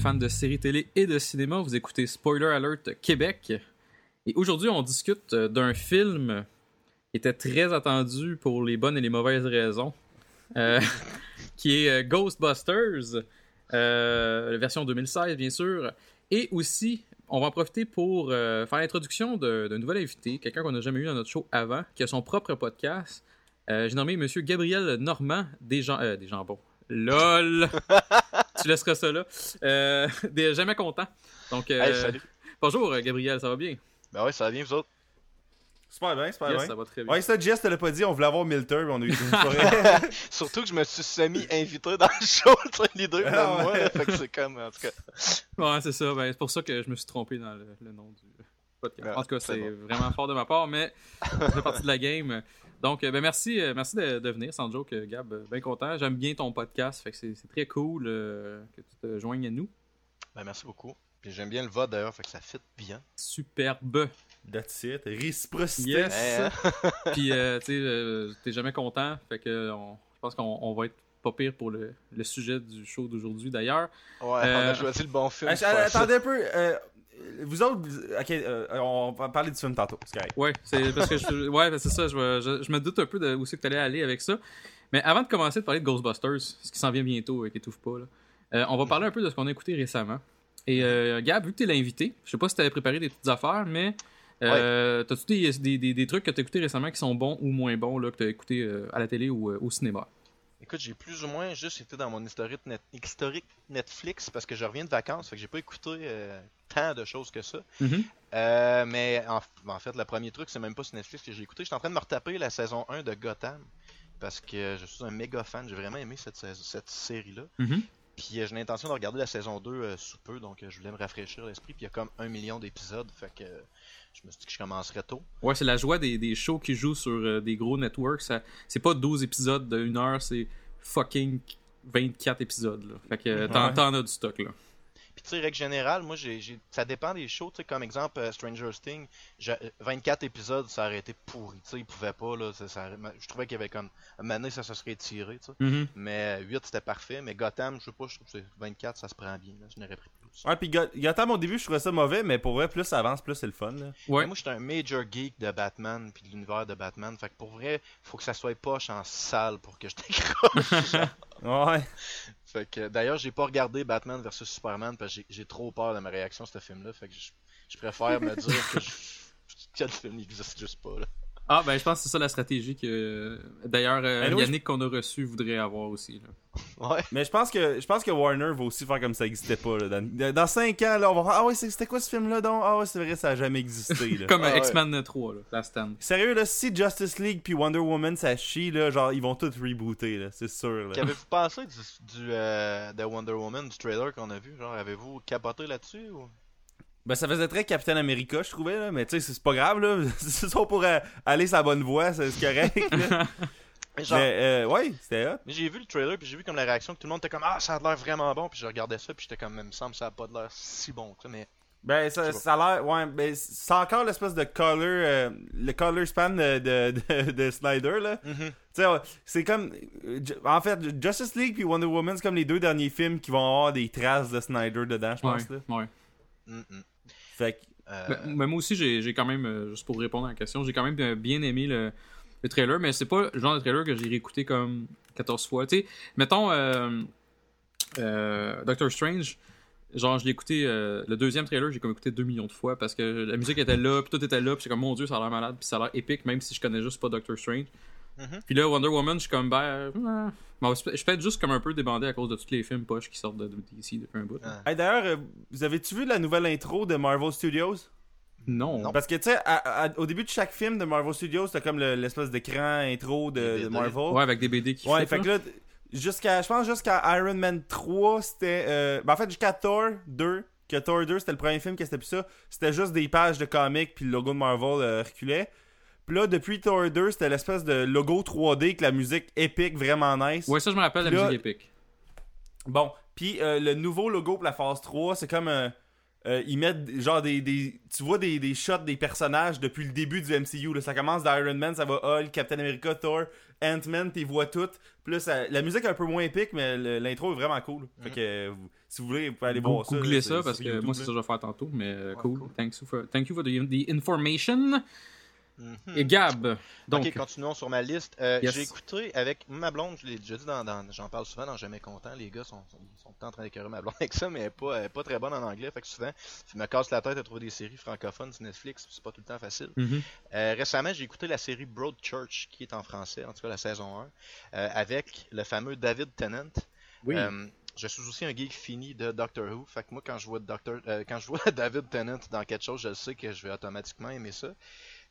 fans de séries télé et de cinéma. Vous écoutez Spoiler Alert Québec. Et aujourd'hui, on discute euh, d'un film qui était très attendu pour les bonnes et les mauvaises raisons, euh, qui est euh, Ghostbusters, version 2016, bien sûr. Et aussi, on va en profiter pour faire l'introduction d'un nouvel invité, quelqu'un qu'on n'a jamais eu dans notre show avant, qui a son propre podcast. J'ai nommé Monsieur Gabriel Normand des, gens, des jambons. LOL! tu laisseras ça là. Euh, des jamais content. Donc, euh, Hey, salut. bonjour euh, Gabriel, ça va bien? Ben ouais, ça va bien, vous autres? Super bien, super Yes, bien. ça va très bien. Ouais, ça, Jess l'a pas dit, on voulait avoir Milter, mais on a eu une. Surtout que je me suis semi-invité dans le show, les deux, Ah moi, là, fait que c'est comme, en tout cas. Ouais, c'est ça. Ben, c'est pour ça que je me suis trompé dans le, le nom du podcast. Ouais, en tout cas, c'est c'est vraiment fort de ma part, mais ça fait partie de la game. Donc, euh, ben, merci, euh, merci de, de venir, sans joke, euh, Gab. euh, Bien content. J'aime bien ton podcast, fait que c'est c'est très cool euh, que tu te joignes à nous. Ben merci beaucoup. Puis j'aime bien le vote d'ailleurs, fait que ça fit bien. Superbe. That's it. Réciprocité. Yes. Hey, hein? Puis, euh, tu sais, euh, t'es jamais content, fait que on- je pense qu'on on va être pas pire pour le, le sujet du show d'aujourd'hui d'ailleurs. Ouais, on Euh, a choisi le bon film. Ça. attendez un peu. euh, vous autres, ok, euh, on va parler du film tantôt, c'est correct. Ouais, c'est parce que je, ouais, ben, c'est ça. Je, me- je, je me doute un peu de où c'est que t'allais aller avec ça. Mais avant de commencer de parler de Ghostbusters, ce qui s'en vient bientôt, et qui étouffe pas, là, euh, on va parler un peu de ce qu'on a écouté récemment. Et euh, Gab, vu que t'es l'invité, je sais pas si t'avais préparé des petites affaires, mais euh, t'as-tu des, des, des, des trucs que t'as écouté récemment qui sont bons ou moins bons là, que t'as écouté euh, à la télé ou euh, au cinéma? Écoute, j'ai plus ou moins juste été dans mon historique, net- historique Netflix parce que je reviens de vacances, fait que j'ai pas écouté euh, tant de choses que ça. Mhm. Euh, mais en, en fait, le premier truc, c'est même pas sur Netflix que j'ai écouté. J'étais en train de me retaper la saison 1 de Gotham parce que je suis un méga fan. J'ai vraiment aimé cette, série-là. Mhm. Puis euh, j'ai l'intention de regarder la saison 2 euh, sous peu, donc je voulais me rafraîchir l'esprit. Puis il y a comme un million d'épisodes, fait que je me suis dit que je commencerais tôt. Ouais, c'est la joie des, des shows qui jouent sur euh, des gros networks. C'est pas 12 épisodes de 1 heure, c'est fucking 24 épisodes. Là. Fait que euh, t'en Ouais. t'en as du stock là. Puis tu sais, règle générale, moi, j'ai, j'ai- ça dépend des shows. Tu sais, comme exemple, euh, Stranger Things, j'ai- 24 épisodes, ça aurait été pourri. Tu sais, ils pouvaient pas, là. ça- ça aurait- je trouvais qu'il y avait comme. Donné, ça se serait tiré, tu sais. Mhm. Mais euh, 8, c'était parfait. Mais Gotham, je sais pas, je trouve que c'est 24, ça se prend bien. Là. Je n'aurais pris. Ouais, pis Go- Gotham, au début, je trouvais ça mauvais, mais pour vrai, plus ça avance, plus c'est le fun. Là. Ouais. Moi, j'étais un major geek de Batman puis de l'univers de Batman. Fait que pour vrai, faut que ça soit poche en salle pour que je décroche. Ouais. fait que d'ailleurs, j'ai pas regardé Batman vs Superman parce que j'ai- j'ai trop peur de ma réaction à ce film-là. Fait que je, je préfère me dire que, je, que le film n'existe juste pas. Là. Ah, ben je pense que c'est ça la stratégie que d'ailleurs euh, Anyway, Yannick qu'on a reçu voudrait avoir aussi. Là. Ouais. Mais je pense que je pense que Warner va aussi faire comme ça existait pas. Là. Dans, dans 5 ans, là, on va faire Ah ouais, c'était quoi ce film-là donc? Ah ouais, c'est vrai, ça a jamais existé. Là. Comme Ah, ouais. X-Men 3, là, Last Stand. Sérieux, là, si Justice League puis Wonder Woman ça chie, là, genre, ils vont tout rebooter, là, c'est sûr. Là. Qu'avez-vous pensé du, du euh, de Wonder Woman, du trailer qu'on a vu Genre, avez-vous capoté là-dessus ou... Ben, ça faisait très Captain America, je trouvais, là, mais tu sais, c'est pas grave, là. C'est ça pour euh, aller sa bonne voie, c'est correct. là. Mais genre, mais, euh, ouais, c'était hot. Mais j'ai vu le trailer, puis j'ai vu comme la réaction que tout le monde était comme Ah, ça a l'air vraiment bon, puis je regardais ça, puis j'étais comme, il me semble que ça a pas de l'air si bon que ça, mais Ben, ça, a l'air, ouais, ben, c'est encore l'espèce de color, euh, le color span de, de, de, de Snyder, là. Mhm. Tu sais, c'est comme, en fait, Justice League puis Wonder Woman, c'est comme les deux derniers films qui vont avoir des traces de Snyder dedans, je Ouais, pense, là. ouais. Mm, mm. Fait que, Euh, Ben, ben, moi aussi, j'ai j'ai quand même, euh, juste pour répondre à la question, j'ai quand même bien, bien aimé le, le trailer, mais c'est pas le genre de trailer que j'ai réécouté comme 14 fois. Tu sais, mettons euh, euh, Doctor Strange, genre je l'ai écouté, euh, le deuxième trailer, j'ai comme écouté 2 millions de fois parce que la musique était là, puis tout était là, puis c'est comme mon dieu, ça a l'air malade, puis ça a l'air épique, même si je connais juste pas Doctor Strange. Mhm. Puis là, Wonder Woman, je suis comme, ben, euh, bon, je suis peut-être juste comme un peu débandé à cause de tous les films poches qui sortent de de DC depuis un bout. Ah. hey, d'ailleurs, euh, vous avez-tu vu la nouvelle intro de Marvel Studios? Non. Non. Parce que, tu sais, au début de chaque film de Marvel Studios, t'as comme le- l'espèce d'écran intro de. Marvel. Ouais, avec des BD qui Ouais, fait que là, jusqu'à, je pense jusqu'à Iron Man 3, c'était, euh, ben en fait jusqu'à Thor 2, que Thor 2 c'était le premier film que c'était plus ça, c'était juste des pages de comics puis le logo de Marvel euh, reculait. Puis là, depuis Thor 2, c'était l'espèce de logo 3D avec la musique épique vraiment nice. Ouais, ça, je me rappelle la Là- musique épique. Bon, puis euh, le nouveau logo pour la phase 3, c'est comme un, euh, ils mettent genre des, des tu vois des, des shots des personnages depuis le début du MCU là. ça commence d'Iron Man ça va Hulk Captain America Thor Ant-Man t'es vois toutes plus la musique est un peu moins épique mais l'intro est vraiment cool fait Mhm. que euh, si vous voulez vous pouvez aller voir ça googlez ça parce que YouTube, moi, c'est ça que je vais faire tantôt, mais euh, Ouais, cool. cool. Thank you for, thank you for the, the information. Mhm. Et Gab, donc, ok, continuons sur ma liste. Euh, Yes. J'ai écouté avec ma blonde, je l'ai déjà dit, dans, dans- j'en parle souvent dans Jamais Content. Les gars sont, sont, sont tout le temps en train d'écœurer ma blonde avec ça, mais elle est pas, elle est pas très bonne en anglais. Fait que souvent, je me casse la tête à trouver des séries francophones sur Netflix, c'est pas tout le temps facile. mhm. Euh, récemment, j'ai écouté la série Broadchurch, qui est en français, en tout cas la saison 1, euh, avec le fameux David Tennant. oui. Euh, je suis aussi un geek fini de Doctor Who. Fait que moi, quand je vois Doctor, euh, quand je vois David Tennant dans quelque chose, je sais que je vais automatiquement aimer ça.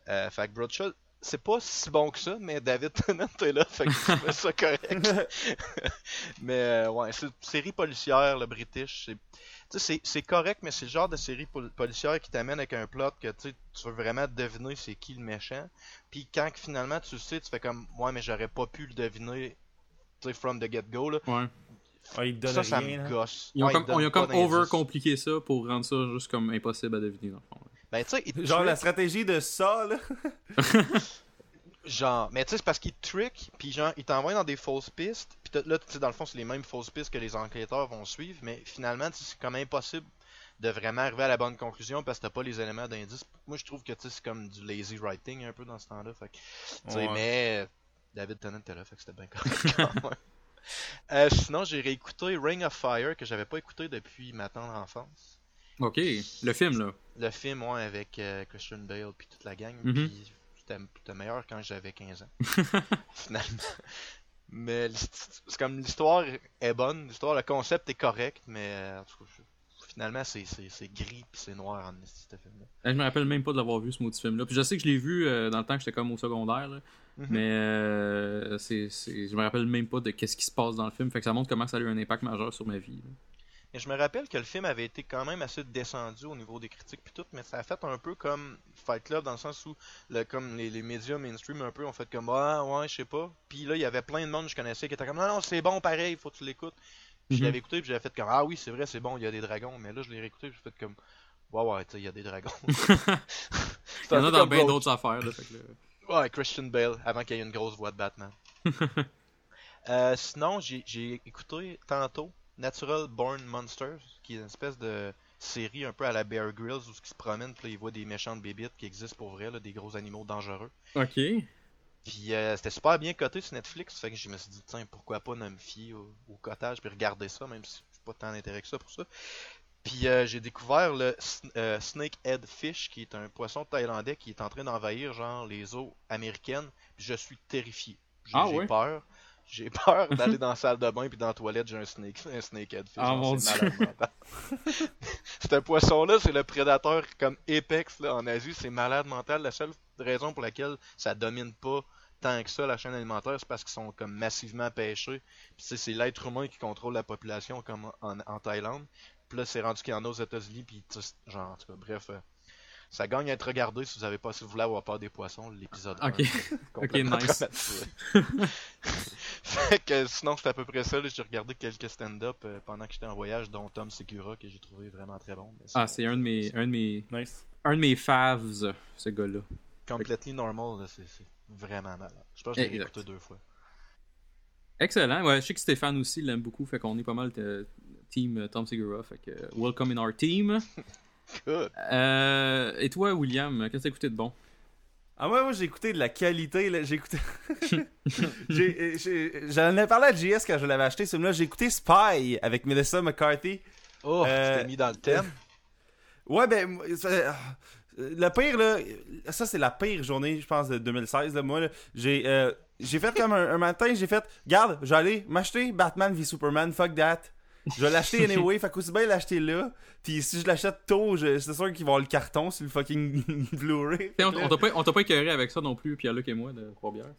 Euh, fait que Broadchurch, c'est pas si bon que ça, mais David Tennant est là, fait que je ça correct. mais euh, ouais, c'est une série policière, le British. C'est, tu sais, c'est, c'est correct, mais c'est le genre de série pol- policière qui t'amène avec un plot que tu sais, tu veux vraiment deviner c'est qui le méchant. Puis quand que finalement tu le sais, tu fais comme, ouais, mais j'aurais pas pu le deviner, tu sais, from the get-go, là. Ouais. Ah, il donne Ça, ça rien, me là. gosse. Ils ont Ouais, comme, ils ont d'indice. over-compliqué ça pour rendre ça juste comme impossible à deviner, dans le fond. Ben, tu sais, genre la stratégie de ça là genre, mais tu sais, c'est parce qu'il trick, puis genre, il t'envoie dans des fausses pistes, puis là, tu sais, dans le fond, c'est les mêmes fausses pistes que les enquêteurs vont suivre, mais finalement, c'est comme impossible de vraiment arriver à la bonne conclusion parce que t'as pas les éléments d'indice. Moi, je trouve que, tu sais, c'est comme du lazy writing un peu dans ce temps-là, fait que, tu sais, Ouais. mais David Tennant était là, fait que c'était bien correct quand même. Euh, sinon, j'ai réécouté Ring of Fire, que j'avais pas écouté depuis ma tendre enfance. Ok, le film, là. Le film, ouais, avec euh, Christian Bale puis toute la gang. Mhm. Puis c'était meilleur quand j'avais 15 ans. finalement. Mais c'est comme l'histoire est bonne, l'histoire, le concept est correct, mais euh, en tout cas, finalement c'est gris puis c'est noir en ce film-là. Eh, Je me rappelle même pas de l'avoir vu, ce maudit film-là. Puis je sais que je l'ai vu euh, dans le temps que j'étais comme au secondaire, là. Mhm. mais euh, c'est, c'est- je me rappelle même pas de qu'est-ce qui se passe dans le film. Fait que ça montre comment ça a eu un impact majeur sur ma vie. là. Et je me rappelle que le film avait été quand même assez descendu au niveau des critiques puis tout, mais ça a fait un peu comme Fight Club dans le sens où le, comme les, les médias mainstream un peu ont fait comme ah ouais je sais pas. Puis là il y avait plein de monde que je connaissais qui étaient comme non non c'est bon pareil faut que tu l'écoutes. Puis je Mhm. l'avais écouté puis j'avais fait comme ah oui c'est vrai c'est bon il y a des dragons mais là je l'ai réécouté puis j'ai fait comme ouais ouais tu sais il y a des dragons. Il y en a dans bien d'autres affaires. Là, fait que là- Ouais, Christian Bale, avant qu'il y ait une grosse voix de Batman. Euh, sinon, j'ai écouté tantôt Natural Born Monsters, qui est une espèce de série un peu à la Bear Grylls où ils se promènent, puis là, ils voient des méchantes bébites qui existent pour vrai, là, des gros animaux dangereux. Ok. Puis euh, c'était super bien coté sur Netflix, fait que je me suis dit, tiens, pourquoi pas me fier au, au cotage puis regarder ça, même si j'ai pas tant d'intérêt que ça pour ça. Puis euh, j'ai découvert le euh, Snakehead Fish, qui est un poisson thaïlandais qui est en train d'envahir genre les eaux américaines. Puis je suis terrifié. J'ai Ah peur. J'ai peur d'aller dans la salle de bain puis dans la toilette, j'ai un snake, un snakehead. Ah, mon c'est Dieu. poisson-là, c'est le prédateur comme Apex là, en Asie, c'est malade mental. La seule raison pour laquelle ça domine pas tant que ça la chaîne alimentaire, c'est parce qu'ils sont comme massivement pêchés. Puis c'est l'être humain qui contrôle la population comme en, en Thaïlande. Puis là, c'est rendu qu'il y en a aux États-Unis. Puis genre, en tout cas, bref, euh, ça gagne à être regardé si vous avez pas, si vous voulez avoir peur des poissons, l'épisode. Ok. 1, c'est complètement nice. fait que sinon, c'est à peu près ça. J'ai regardé quelques stand-up euh, pendant que j'étais en voyage, dont Tom Segura, que j'ai trouvé vraiment très bon. Ah, c'est un de mes, un de mes, nice un de mes faves, ce gars-là. Completely Normal, c'est vraiment malade. Je pense que je l'ai écouté deux fois. Excellent. Ouais, je sais que Stéphane aussi l'aime beaucoup. Fait qu'on est pas mal euh, team euh, Tom Segura. Fait que welcome in our team. Good. Euh, et toi, William, qu'est-ce que t'as écouté de bon? Ah ouais, moi j'ai écouté de la qualité là, j'ai écouté j'ai- j'en ai parlé à JS quand je l'avais acheté ce film-là, j'ai écouté Spy avec Melissa McCarthy. Oh, Euh, tu t'es mis dans le thème. Ouais, ben moi, ça- le pire là, ça c'est la pire journée je pense de 2016 là, moi là. j'ai euh, j'ai fait comme un, un matin, j'ai fait "Garde, j'allais m'acheter Batman v Superman, fuck that." Je vais l'acheter anyway, fait qu'aussi bien l'acheter là. Puis si je l'achète tôt, je- c'est sûr qu'il va avoir le carton sur le fucking Blu-ray. On, on t'a pas, pas écœuré avec ça non plus, Pierre-Luc et moi, de trois bières.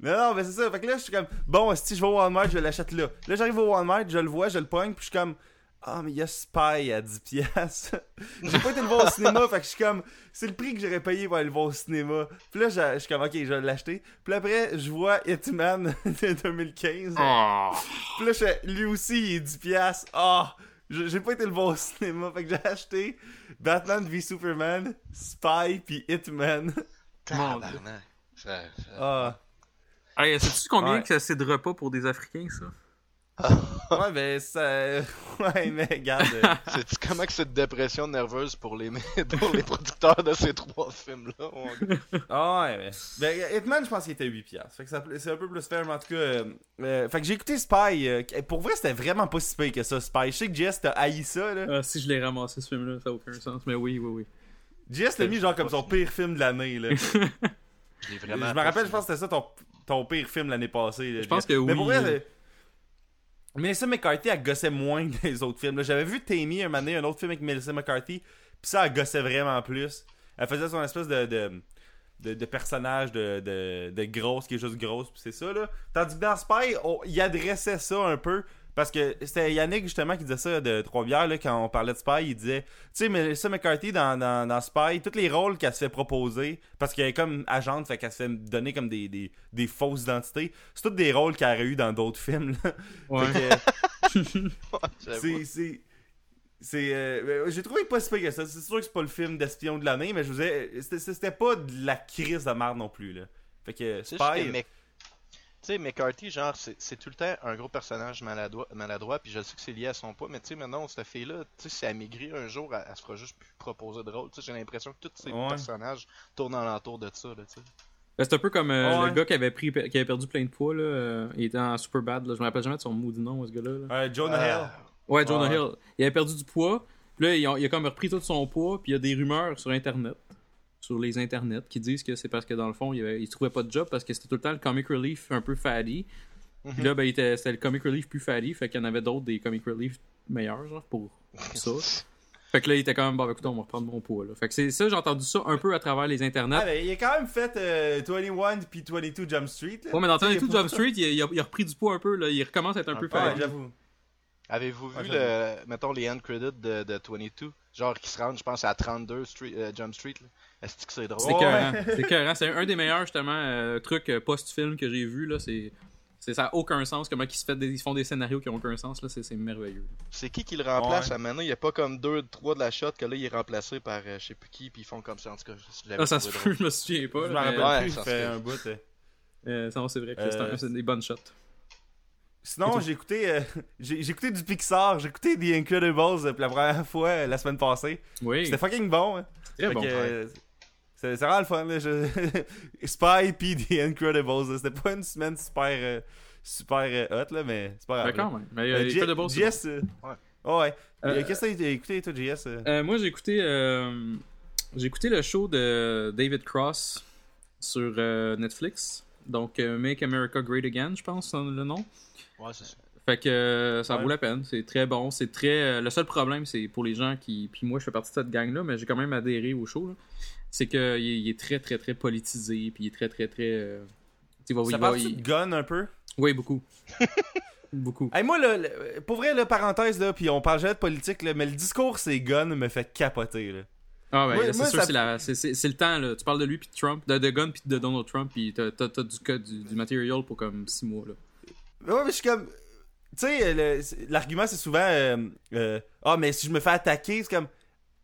Non, non, mais c'est ça. Fait que là, je suis comme, bon, si je vais au Walmart, je l'achète là. Là, j'arrive au Walmart, je le vois, je le pogne, puis je suis comme, ah, mais il y a Spy à 10$. piastres. J'ai pas été le voir au cinéma, fait que je suis comme, c'est le prix que j'aurais payé pour aller le voir au cinéma. Puis là, je suis comme, ok, je vais l'acheter. Puis après, je vois Hitman de 2015. Oh! Puis là, je lui aussi, il est 10$. piastres. Ah! je- j'ai pas été le bon au cinéma. Fait que j'ai acheté Batman v Superman, Spy, puis Hitman. Tabarnak. Ah. Hey, sais-tu combien Ouais. que c'est de repas pour des Africains, ça? Ouais, ben ça. Ouais, mais regarde. euh, Sais-tu comment que c'est de dépression nerveuse pour les, pour les producteurs de ces trois films-là? mon gars? Ah ouais, mais. Ben, Hitman, je pense qu'il était 8$. piastres. Fait que ça- c'est un peu plus fair, mais en tout cas. euh, euh, fait que j'ai écouté Spy. euh, pour vrai, c'était vraiment pas si pire que ça, Spy. Je sais que Jess t'a haï ça, là. Ah, si je l'ai ramassé, ce film-là, ça n'a aucun sens. Mais oui, oui, oui. Jess l'a mis genre comme son pire film de l'année, là. Je l'ai je vraiment. me rappelle, je pense que c'était ça ton, ton pire film l'année passée. là, Je pense Jess. que Mais pour oui. vrai, euh, Melissa McCarthy, elle gossait moins que les autres films. J'avais vu Tammy un moment donné, un autre film avec Melissa McCarthy, puis ça, elle gossait vraiment plus. Elle faisait son espèce de, de, de, personnage de, de, de grosse qui est juste grosse, puis c'est ça, là. Tandis que dans Spy, il adressait ça un peu. Parce que c'était Yannick justement qui disait ça de Trois-Bières là, quand on parlait de Spy, il disait Tu sais, Melissa McCarthy dans, dans, dans Spy, tous les rôles qu'elle se fait proposer, parce qu'elle est comme agente, fait qu'elle se fait donner comme des, des, des fausses identités, c'est tous des rôles qu'elle aurait eu dans d'autres films. Là. Ouais. C'est. c'est c'est euh, j'ai trouvé pas si pire que ça c'est sûr que c'est pas le film d'espion de l'année mais je vous ai c'était c'était pas de la crise de merde non plus là fait que C'est juste que Spy sais, McCarthy, genre, c'est tout le temps un gros personnage maladroit, maladroit puis je sais que c'est lié à son poids, mais tu sais, maintenant, cette fille-là, tu sais, si elle maigrit un jour, elle, elle se fera juste plus proposer de rôle. Tu sais, j'ai l'impression que tous ces Ouais. personnages tournent alentour de ça, là, tu sais. Ben, c'est un peu comme euh, Ouais. le gars qui avait, pris, qui avait perdu plein de poids, là. euh, il était en super bad, là. Je me rappelle jamais de son maudit nom, ce gars-là. là. euh, Jonah Ah, Hill Ouais, Jonah Ouais. Hill. Il avait perdu du poids. Puis là, il a, il a comme repris tout son poids. Puis il y a des rumeurs sur Internet, sur les internets, qui disent que c'est parce que dans le fond, il, avait, il trouvait pas de job parce que c'était tout le temps le comic relief un peu fatty. Puis là, ben, il était, c'était le comic relief plus fatty. Fait qu'il y en avait d'autres des comic relief meilleurs, genre, pour ça. Fait que là, il était quand même, bon, écoute, on va reprendre mon poids, là. Fait que c'est ça, j'ai entendu ça un peu à travers les internets. Ah, ben, il a quand même fait euh, 21 puis 22 Jump Street là. Ouais, mais dans Tu sais, tout il a Jump Street, il a, il a- il a repris du poids un peu, là. Il recommence à être un Un peu fatty. j'avoue Avez-vous vu, le, mettons, les end credits de, de 22 Genre, qui se rendent, je pense, à 32 Street, euh, Jump Street, là. Est-ce que c'est drôle? C'est écœurant. C'est un des meilleurs, justement, euh, trucs euh, post-film que j'ai vu, là. C'est. c'est- Ça n'a aucun sens. Comment ils, se fait des- ils font des scénarios qui n'ont aucun sens, là. C'est c'est merveilleux. C'est qui qui le remplace Ouais. à maintenant? Il n'y a pas comme 2-3 de la shot que là, il est remplacé par euh, je sais plus qui, puis ils font comme ça. En tout cas, je Ah, ça se peut, je me souviens pas. je me là, rappelle Ouais, plus ça fait un bout euh. non, c'est vrai que c'est un- c'est des bonnes shots. Sinon, j'ai écouté, euh, j'ai j'ai écouté du Pixar, j'ai écouté The Incredibles euh, pour la première fois euh, la semaine passée. Oui, C'était fucking bon. Hein. très Fait bon. que, euh, c'est vraiment le fun. Là. Je... Spy puis The Incredibles. là. C'était pas une semaine super, euh, super euh, hot, là, mais c'est pas grave. Ben, quand même. Mais euh, Euh, Incredibles, euh, Ouais. oh, ouais. Qu'est-ce que t'as écouté, toi, JS euh? Euh, moi, j'ai écouté, euh, j'ai écouté le show de David Cross sur euh, Netflix. Donc, euh, Make America Great Again, je pense, c'est le nom. Ouais, c'est ça. Fait que euh, ça Ouais. vaut la peine. C'est très bon. C'est très. euh, le seul problème, c'est pour les gens qui. Puis moi, je fais partie de cette gang-là, mais j'ai quand même adhéré au show. là. C'est qu'il est, il est très, très, très politisé. Puis il est très, très, très. euh, va- Ça parle il- de gun un peu? Oui, beaucoup. beaucoup. Hey, moi, là, le- pour vrai, là, parenthèse, là, puis on parle jamais de politique, là, mais le discours c'est gun me fait capoter. Là. Ah, ouais, c'est sûr, ça- c'est, la- le temps. Là. Tu parles de lui, puis de Trump, de, de Gun, puis de Donald Trump, puis t'as, t'as du, code, du, du material pour comme 6 mois. Là. Ouais, mais je suis comme. Tu sais, l'argument c'est souvent. euh, euh, ah, mais si je me fais attaquer, c'est comme.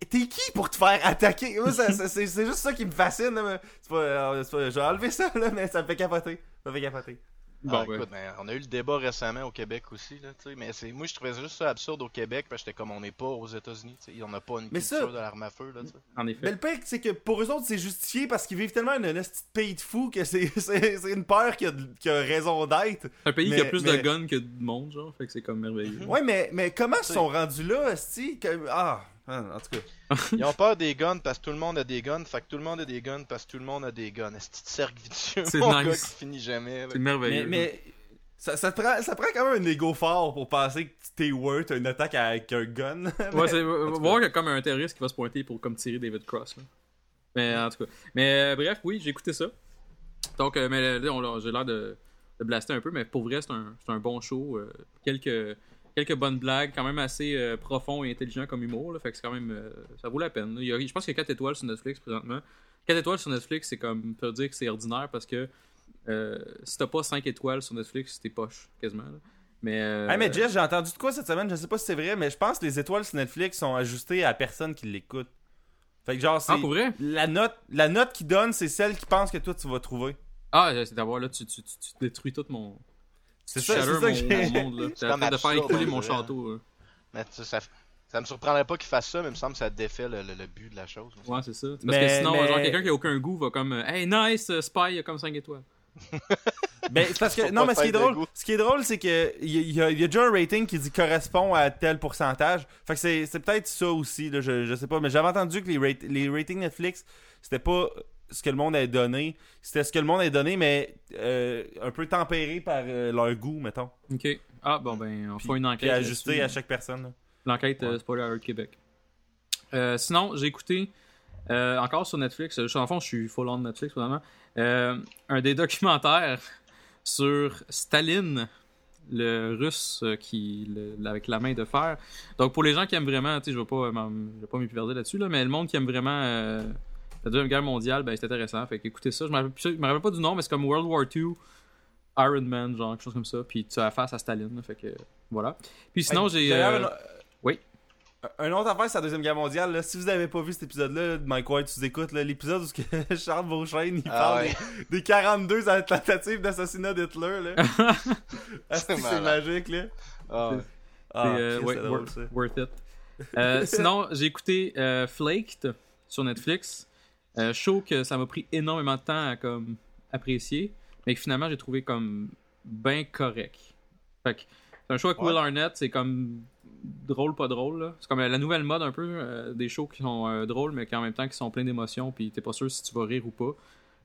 T'es qui pour te faire attaquer? C'est c'est juste ça qui me fascine. là, mais C'est pas, euh, c'est pas- Je vais enlever ça, là, mais ça me fait capoter. Ça me fait capoter. Bon, Ah, ouais. écoute, mais on a eu le débat récemment au Québec aussi, là, tu sais, mais c'est, moi je trouvais juste ça absurde au Québec, parce que j'étais comme on n'est pas aux États-Unis, tu sais, on n'a pas une Mais culture ça- de l'arme à feu, là, tu sais. En effet. Mais le pire, c'est que pour eux autres, c'est justifié parce qu'ils vivent tellement un petit pays de fous que c'est c'est- c'est une peur qui a, qui a raison d'être. C'est un pays qui a plus mais- de guns que de monde, genre. Fait que c'est comme merveilleux. Ouais, mais, mais comment ils sont rendus là, que- Ah, ah, en tout cas. Ils ont peur des guns parce que tout le monde a des guns, fait que tout le monde a des guns parce que tout le monde a des guns. Est-ce que cercle vicieux, C'est mon nice. gars, qui finit jamais, là. C'est Mais, merveilleux. mais ça, ça, te prend, ça prend quand même un ego fort pour penser que t'es worth une attaque avec un gun. Ouais, c'est cas. voir qu'il y a comme un terroriste qui va se pointer pour comme tirer David Cross. là. Mais en tout cas. Mais euh, bref, oui, j'ai écouté ça. Donc, euh, mais là, on- j'ai l'air de, de blaster un peu, mais pour vrai, c'est un, c'est un bon show. euh, quelques, quelques bonnes blagues, quand même assez euh, profond et intelligent comme humour. Là, fait que c'est quand même. euh, ça vaut la peine. Il y a- je pense qu'il y a 4 étoiles sur Netflix présentement. 4 étoiles sur Netflix, c'est comme. peut dire que c'est ordinaire parce que euh, si t'as pas 5 étoiles sur Netflix, t'es poche, quasiment. là. Mais, Hey, mais Jess, j'ai entendu de quoi cette semaine, je sais pas si c'est vrai, mais je pense que les étoiles sur Netflix sont ajustées à la personne qui l'écoute. Fait que genre, c'est. Ah, pour vrai? La note, la note qu'ils donnent, c'est celle qui pense que toi tu vas trouver. Ah, c'est d'avoir là, tu, tu, tu, tu détruis tout mon. C'est ça, c'est ça mon, que- mon monde, là. C'est T'es en comme train de faire écouler on mon château. là. Mais ça, ça me surprendrait pas qu'il fasse ça, mais il me semble que ça défait le, le- le but de la chose. Ouais, c'est ça. Parce Mais- que sinon, mais- genre, quelqu'un qui a aucun goût va comme euh, Hey, nice, euh, Spy, il a comme 5 étoiles. Ben, c'est parce que. Non, mais ce qui est drôle, ce qui est drôle, c'est que il y, a- il y a- il y a déjà un rating qui dit correspond à tel pourcentage. Fait que c'est, c'est peut-être ça aussi, là, je, je sais pas. Mais j'avais entendu que les, rate- les ratings Netflix, c'était pas ce que le monde avait donné. C'était ce que le monde avait donné, mais euh, un peu tempéré par euh, leur goût, mettons. Ok. Ah, bon, ben, on Puis- fait une enquête. Puis ajusté à chaque personne. L'enquête euh, Ouais. Spoiler Alert Québec. Sinon, j'ai écouté encore sur Netflix. Je, en fond, je suis full on Netflix vraiment. un des documentaires sur Staline, le russe qui le- avec la main de fer. Donc pour les gens qui aiment vraiment, tu sais, je vais pas, pas m'épiverder là-dessus là, mais le monde qui aime vraiment euh, la deuxième guerre mondiale, ben c'est intéressant. Fait écoutez ça. Je me rappelle, pas du nom, mais c'est comme World War II. Iron Man, genre quelque chose comme ça, puis tu as face à Staline, là, fait que voilà. Puis sinon, j'ai. Euh, oui. Un autre affaire, c'est la Deuxième Guerre mondiale. Là. Si vous avez pas vu cet épisode-là, de Mike White, tu écoutes l'épisode où que Charles Beauchesne il Ah parle ouais. des, des 42 tentatives d'assassinat d'Hitler. Que c'est magique. Là? Ah. Ah, euh, ouais, drôle, worth, it. Euh, sinon, j'ai écouté euh, Flaked sur Netflix. Euh, show que ça m'a pris énormément de temps à comme, apprécier, mais que finalement j'ai trouvé comme bien correct. Fait que c'est un show avec Ouais. Will Arnett, c'est comme drôle, pas drôle. C'est comme la nouvelle mode un peu euh, des shows qui sont euh, drôles, mais qui en même temps qui sont pleins d'émotions, puis t'es pas sûr si tu vas rire ou pas.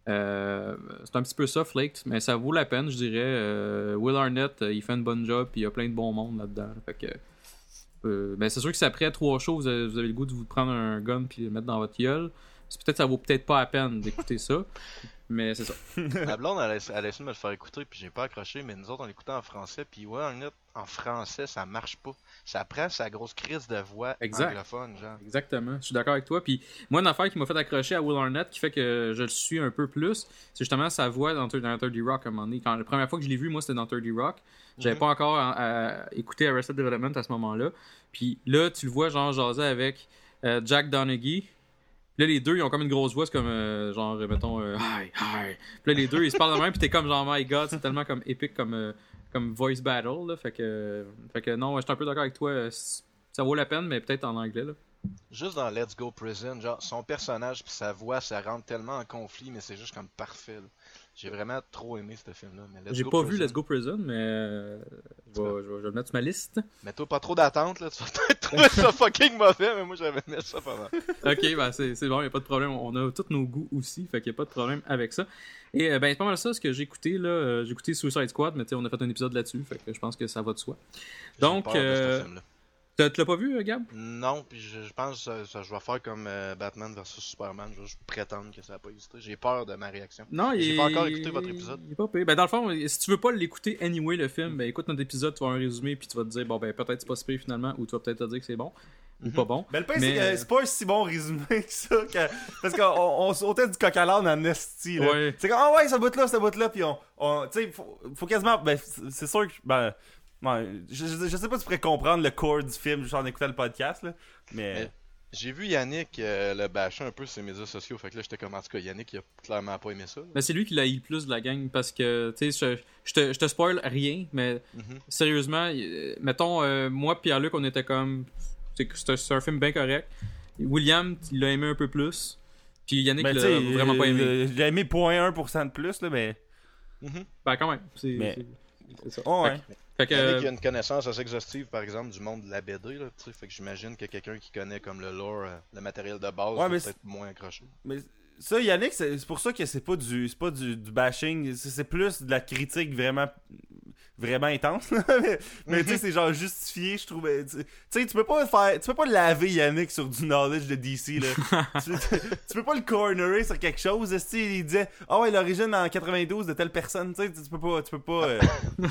Euh, c'est un petit peu ça, Flaked, mais ça vaut la peine, je dirais. Euh, Will Arnett, euh, il fait une bonne job, puis il y a plein de bon monde là-dedans. Fait que, euh, ben c'est sûr que c'est après trois shows, vous avez, vous avez le goût de vous prendre un gun puis le mettre dans votre gueule. Peut-être ça vaut peut-être pas la peine d'écouter ça, mais c'est ça. Ma blonde, elle a, elle a essayé de me le faire écouter, puis j'ai pas accroché, mais nous autres, on l'écoutait en français, puis ouais, en, en français, ça marche pas. Ça prend sa grosse crise de voix Exact. anglophone, genre. Exactement, je suis d'accord avec toi. Puis moi, une affaire qui m'a fait accrocher à Will Arnett, qui fait que je le suis un peu plus, c'est justement sa voix dans, dans 30 Rock à un moment donné. Quand, la première fois que je l'ai vu, moi, c'était dans 30 Rock. J'avais Mhm. pas encore euh, euh, écouté Arrested Development à ce moment-là. Puis là, tu le vois, genre, jaser avec euh, Jack Donaghy. Là, les deux, ils ont comme une grosse voix, c'est comme, euh, genre, mettons, euh, hi, hi. Puis là, les deux, ils se parlent de même, puis t'es comme, genre, my god, c'est tellement comme épique comme, euh, comme voice battle, là. Fait que, fait que non, je suis un peu d'accord avec toi. euh, Ça vaut la peine, mais peut-être en anglais, là. Juste dans Let's Go Prison, genre, son personnage puis sa voix, ça rentre tellement en conflit, mais c'est juste comme parfait, là. J'ai vraiment trop aimé ce film-là. mais J'ai pas vu Let's Go Prison, mais euh, je, vais, je vais- je vais le mettre sur ma liste. Mets-toi pas trop d'attente, là. Tu vas peut-être trouver ça fucking mauvais, mais moi, j'avais aimé ça pas mal. ok, ben c'est bon, y a pas de problème. On a tous nos goûts aussi, fait qu'il y a pas de problème avec ça. Et euh, ben c'est pas mal ça ce que j'ai écouté là. Euh, J'ai écouté Suicide Squad, mais tu sais, on a fait un épisode là-dessus, fait que je pense que ça va de soi. Donc, peur de ce euh. T'as- Tu l'as pas vu, euh, Gab? Non, puis je, je pense que ça, ça- je vais faire comme euh, Batman versus Superman. Je vais juste prétendre que ça n'a pas existé. J'ai peur de ma réaction. Non, il J'ai est- pas encore écouté votre épisode. Il est pas pire. Ben dans le fond, si tu veux pas l'écouter anyway le film, ben écoute notre épisode, tu vas un résumé puis tu vas te dire bon ben peut-être c'est pas si finalement ou tu vas peut-être te dire que c'est bon ou Mhm. pas bon. Mais le pire, Mais, c'est euh, c'est pas un si bon résumé que ça. que- Parce qu'on on sautait du coq à l'âne en esti. là. Ouais. C'est comme, ah ouais, ça bout là, ça bout là. Puis on. on tu sais, faut, faut quasiment. Ben, c'est c'est sûr que. Ben. Ouais, je, je, je sais pas si tu pourrais comprendre le core du film juste en écoutant le podcast, là. Mais. Mais- J'ai vu Yannick euh, le bâcher un peu sur ses médias sociaux. Fait que là, j'étais comme en tout cas, Yannick, il a clairement pas aimé ça. là. Ben c'est lui qui l'a eu le plus de la gang parce que tu sais je, je te, je te spoil rien mais Mhm. sérieusement, euh, mettons, euh, moi Pierre-Luc, on était comme. C'est un- c'est un film bien correct. William, il l'a aimé un peu plus. Puis Yannick Ben, l'a vraiment pas aimé. J'ai aimé 0.1% de plus, là, mais. Mhm. Ben, quand même. C'est Mais- c'est- c'est ça. Oh, Fait ouais. Fait que, Yannick, euh, il a une connaissance assez exhaustive, par exemple, du monde de la BD. Là, tu sais. fait que j'imagine que quelqu'un qui connaît comme le lore, euh, le matériel de base, Ouais, peut-être moins accroché. Mais ça, Yannick, c'est pour ça que c'est pas du c'est pas du, du bashing, c'est plus de la critique vraiment vraiment intense. mais mais tu sais, c'est genre justifié, je trouve. Tu tu sais, tu peux pas faire, tu peux pas laver Yannick sur du knowledge de DC là. tu, tu peux pas le cornerer sur quelque chose. esti, il disait, ah ouais, l'origine en 92 de telle personne. Tu sais, tu peux pas, tu peux pas. euh,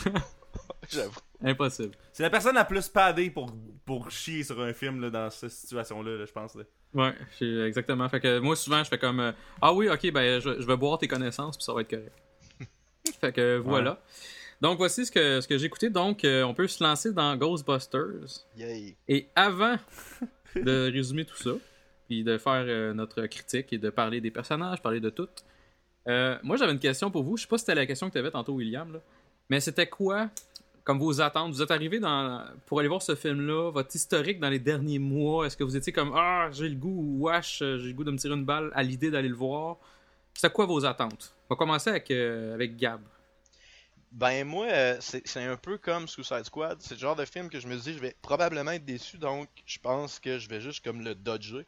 J'avoue. impossible. c'est la personne la plus padée pour pour chier sur un film là, dans cette situation là, je pense. là. Ouais, exactement. Fait que moi, souvent, je fais comme euh, Ah oui, ok, ben, je, je vais boire tes connaissances, puis ça va être correct. fait que voilà. Donc, voici ce que, ce que j'ai écouté. Donc, euh, on peut se lancer dans Ghostbusters. Yay. Et avant de résumer tout ça, puis de faire euh, notre critique et de parler des personnages, parler de tout, euh, moi j'avais une question pour vous. Je sais pas si c'était la question que tu avais tantôt, William, là. mais c'était quoi comme vos attentes Vous êtes arrivé pour aller voir ce film-là, votre historique dans les derniers mois Est-ce que vous étiez comme Ah, j'ai le goût, wesh, j'ai le goût de me tirer une balle à l'idée d'aller le voir? C'était quoi vos attentes? On va commencer avec, euh, avec Gab. Ben moi, euh, c'est c'est un peu comme Suicide Squad. C'est le genre de film que je me dis, je vais probablement être déçu, donc je pense que je vais juste comme le dodger.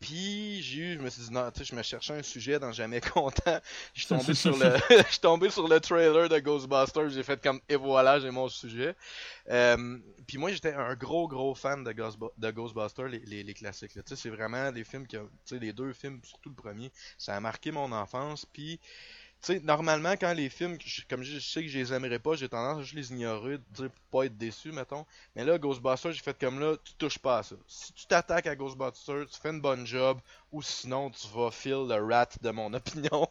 Puis j'ai eu, je me suis dit non, tu sais, je me cherchais un sujet dans jamais content. Je suis tombé sur le, je suis tombé sur le trailer de Ghostbusters. J'ai fait comme et voilà, j'ai mon sujet. Euh, puis moi, j'étais un gros gros fan de, de Ghostbusters, les, les, les classiques. là. Tu sais, c'est vraiment des films qui, ont- tu sais, les deux films, surtout le premier, ça a marqué mon enfance. Puis sais, normalement, quand les films, comme je, je sais que je les aimerais pas, j'ai tendance à juste les ignorer, tu sais, pour pas être déçu, mettons. Mais là, Ghostbusters, j'ai fait comme là, tu touches pas à ça. Si tu t'attaques à Ghostbusters, tu fais une bonne job, ou sinon, tu vas feel le rat de mon opinion.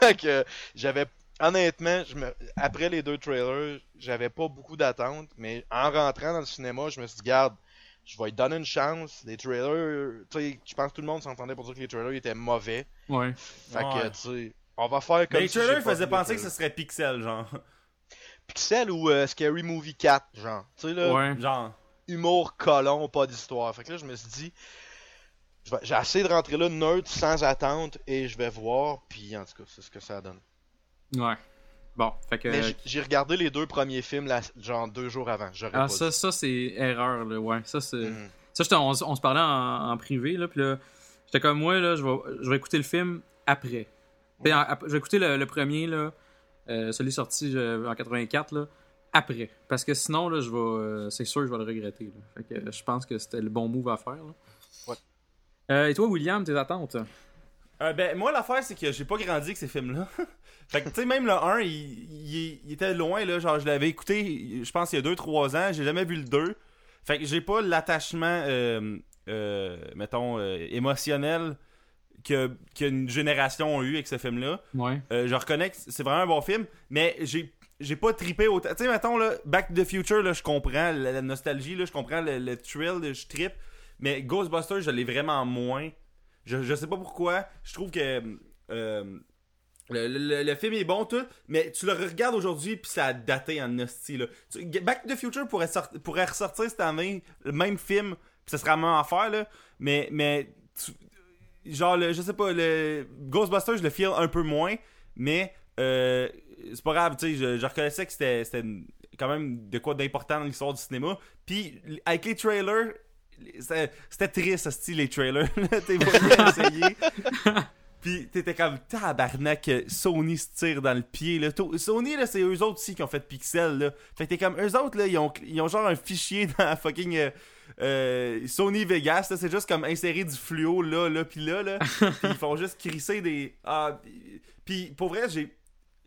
fait que j'avais, honnêtement, je me, après les deux trailers, j'avais pas beaucoup d'attentes, mais en rentrant dans le cinéma, je me suis dit, garde, je vais lui donner une chance. Les trailers, tu sais, je pense que tout le monde s'entendait pour dire que les trailers étaient mauvais. Ouais. Fait que, tu sais, on va faire comme Mais les si les penser que ce serait Pixel, genre. Pixel ou euh, Scary Movie 4, genre. Tu sais, là, Ouais. Genre. humour colon, pas d'histoire. Fait que là, je me suis dit, j'ai essayé de rentrer là nerd sans attente et je vais voir. Puis en tout cas, c'est ce que ça donne. Ouais. Bon, fait que. Mais j'ai regardé les deux premiers films, genre deux jours avant. Ah, pas ça, dit. ça c'est erreur, là. Ouais, ça, c'est. Mhm. Ça, j'étais- on, on se parlait en, en privé, là, puis là, j'étais comme moi, là, je vais, je vais écouter le film après. Puis, en- ap- je vais écouter le, le premier, là, euh, celui sorti en 84, là, après. Parce que sinon, là, je vais, euh, c'est sûr que je vais le regretter. Là. Fait que je pense que c'était le bon move à faire. Là. Ouais. Euh, et toi, William, tes attentes? Euh, ben, moi, l'affaire, c'est que j'ai pas grandi avec ces films-là. fait que, tu sais, même le 1, il, il- il était loin, là. Genre, je l'avais écouté, je pense, il y a 2-3 ans. J'ai jamais vu le 2. Fait que j'ai pas l'attachement, euh, euh, mettons, euh, émotionnel que qu'une génération a eu avec ce film-là. Ouais. Euh, je reconnais que c'est vraiment un bon film, mais j'ai j'ai pas trippé autant. Tu sais, mettons, là, Back to the Future, là, je comprends la, la nostalgie, là, je comprends le, le thrill, je trippe, mais Ghostbusters, je l'ai vraiment moins. Je, je sais pas pourquoi. Je trouve que euh, le, le- le film est bon, tout, mais tu le regardes aujourd'hui, puis ça a daté en hostie, là. Tu- Back to the Future pourrait, sort- pourrait ressortir cette année, le même film, puis ça serait la même affaire, là, mais, mais tu- genre, le, je sais pas, le Ghostbusters, je le feel un peu moins, mais euh, c'est pas grave, tu sais, je, je reconnaissais que c'était c'était quand même de quoi d'important dans l'histoire du cinéma. Puis, avec les trailers, c'était triste, ce style, les trailers. T'es pas essayé. Puis t'étais comme tabarnak, Sony se tire dans le pied. Là. Sony, là, c'est eux autres aussi qui ont fait Pixel. Là. Fait que t'es comme eux autres, là, ils ont, ils ont genre un fichier dans la fucking euh, euh, Sony Vegas. là. C'est juste comme insérer du fluo là, là, puis là. là. ils font juste crisser des. Ah, puis- pour vrai, j'ai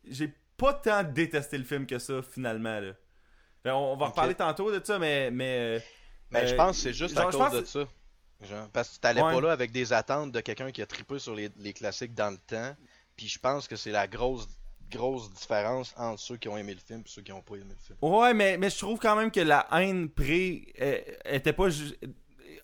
j'ai pas tant détesté le film que ça finalement. Là. Fait, on, on va Ok. reparler tantôt de ça, mais. mais euh, Mais je euh, pense que c'est juste genre, à cause pense de ça. Genre, parce que t'allais Ouais. pas là avec des attentes de quelqu'un qui a trippé sur les, les classiques dans le temps. Puis je pense que c'est la grosse grosse différence entre ceux qui ont aimé le film et ceux qui ont pas aimé le film. Ouais, mais, mais je trouve quand même que la haine pré euh, était pas.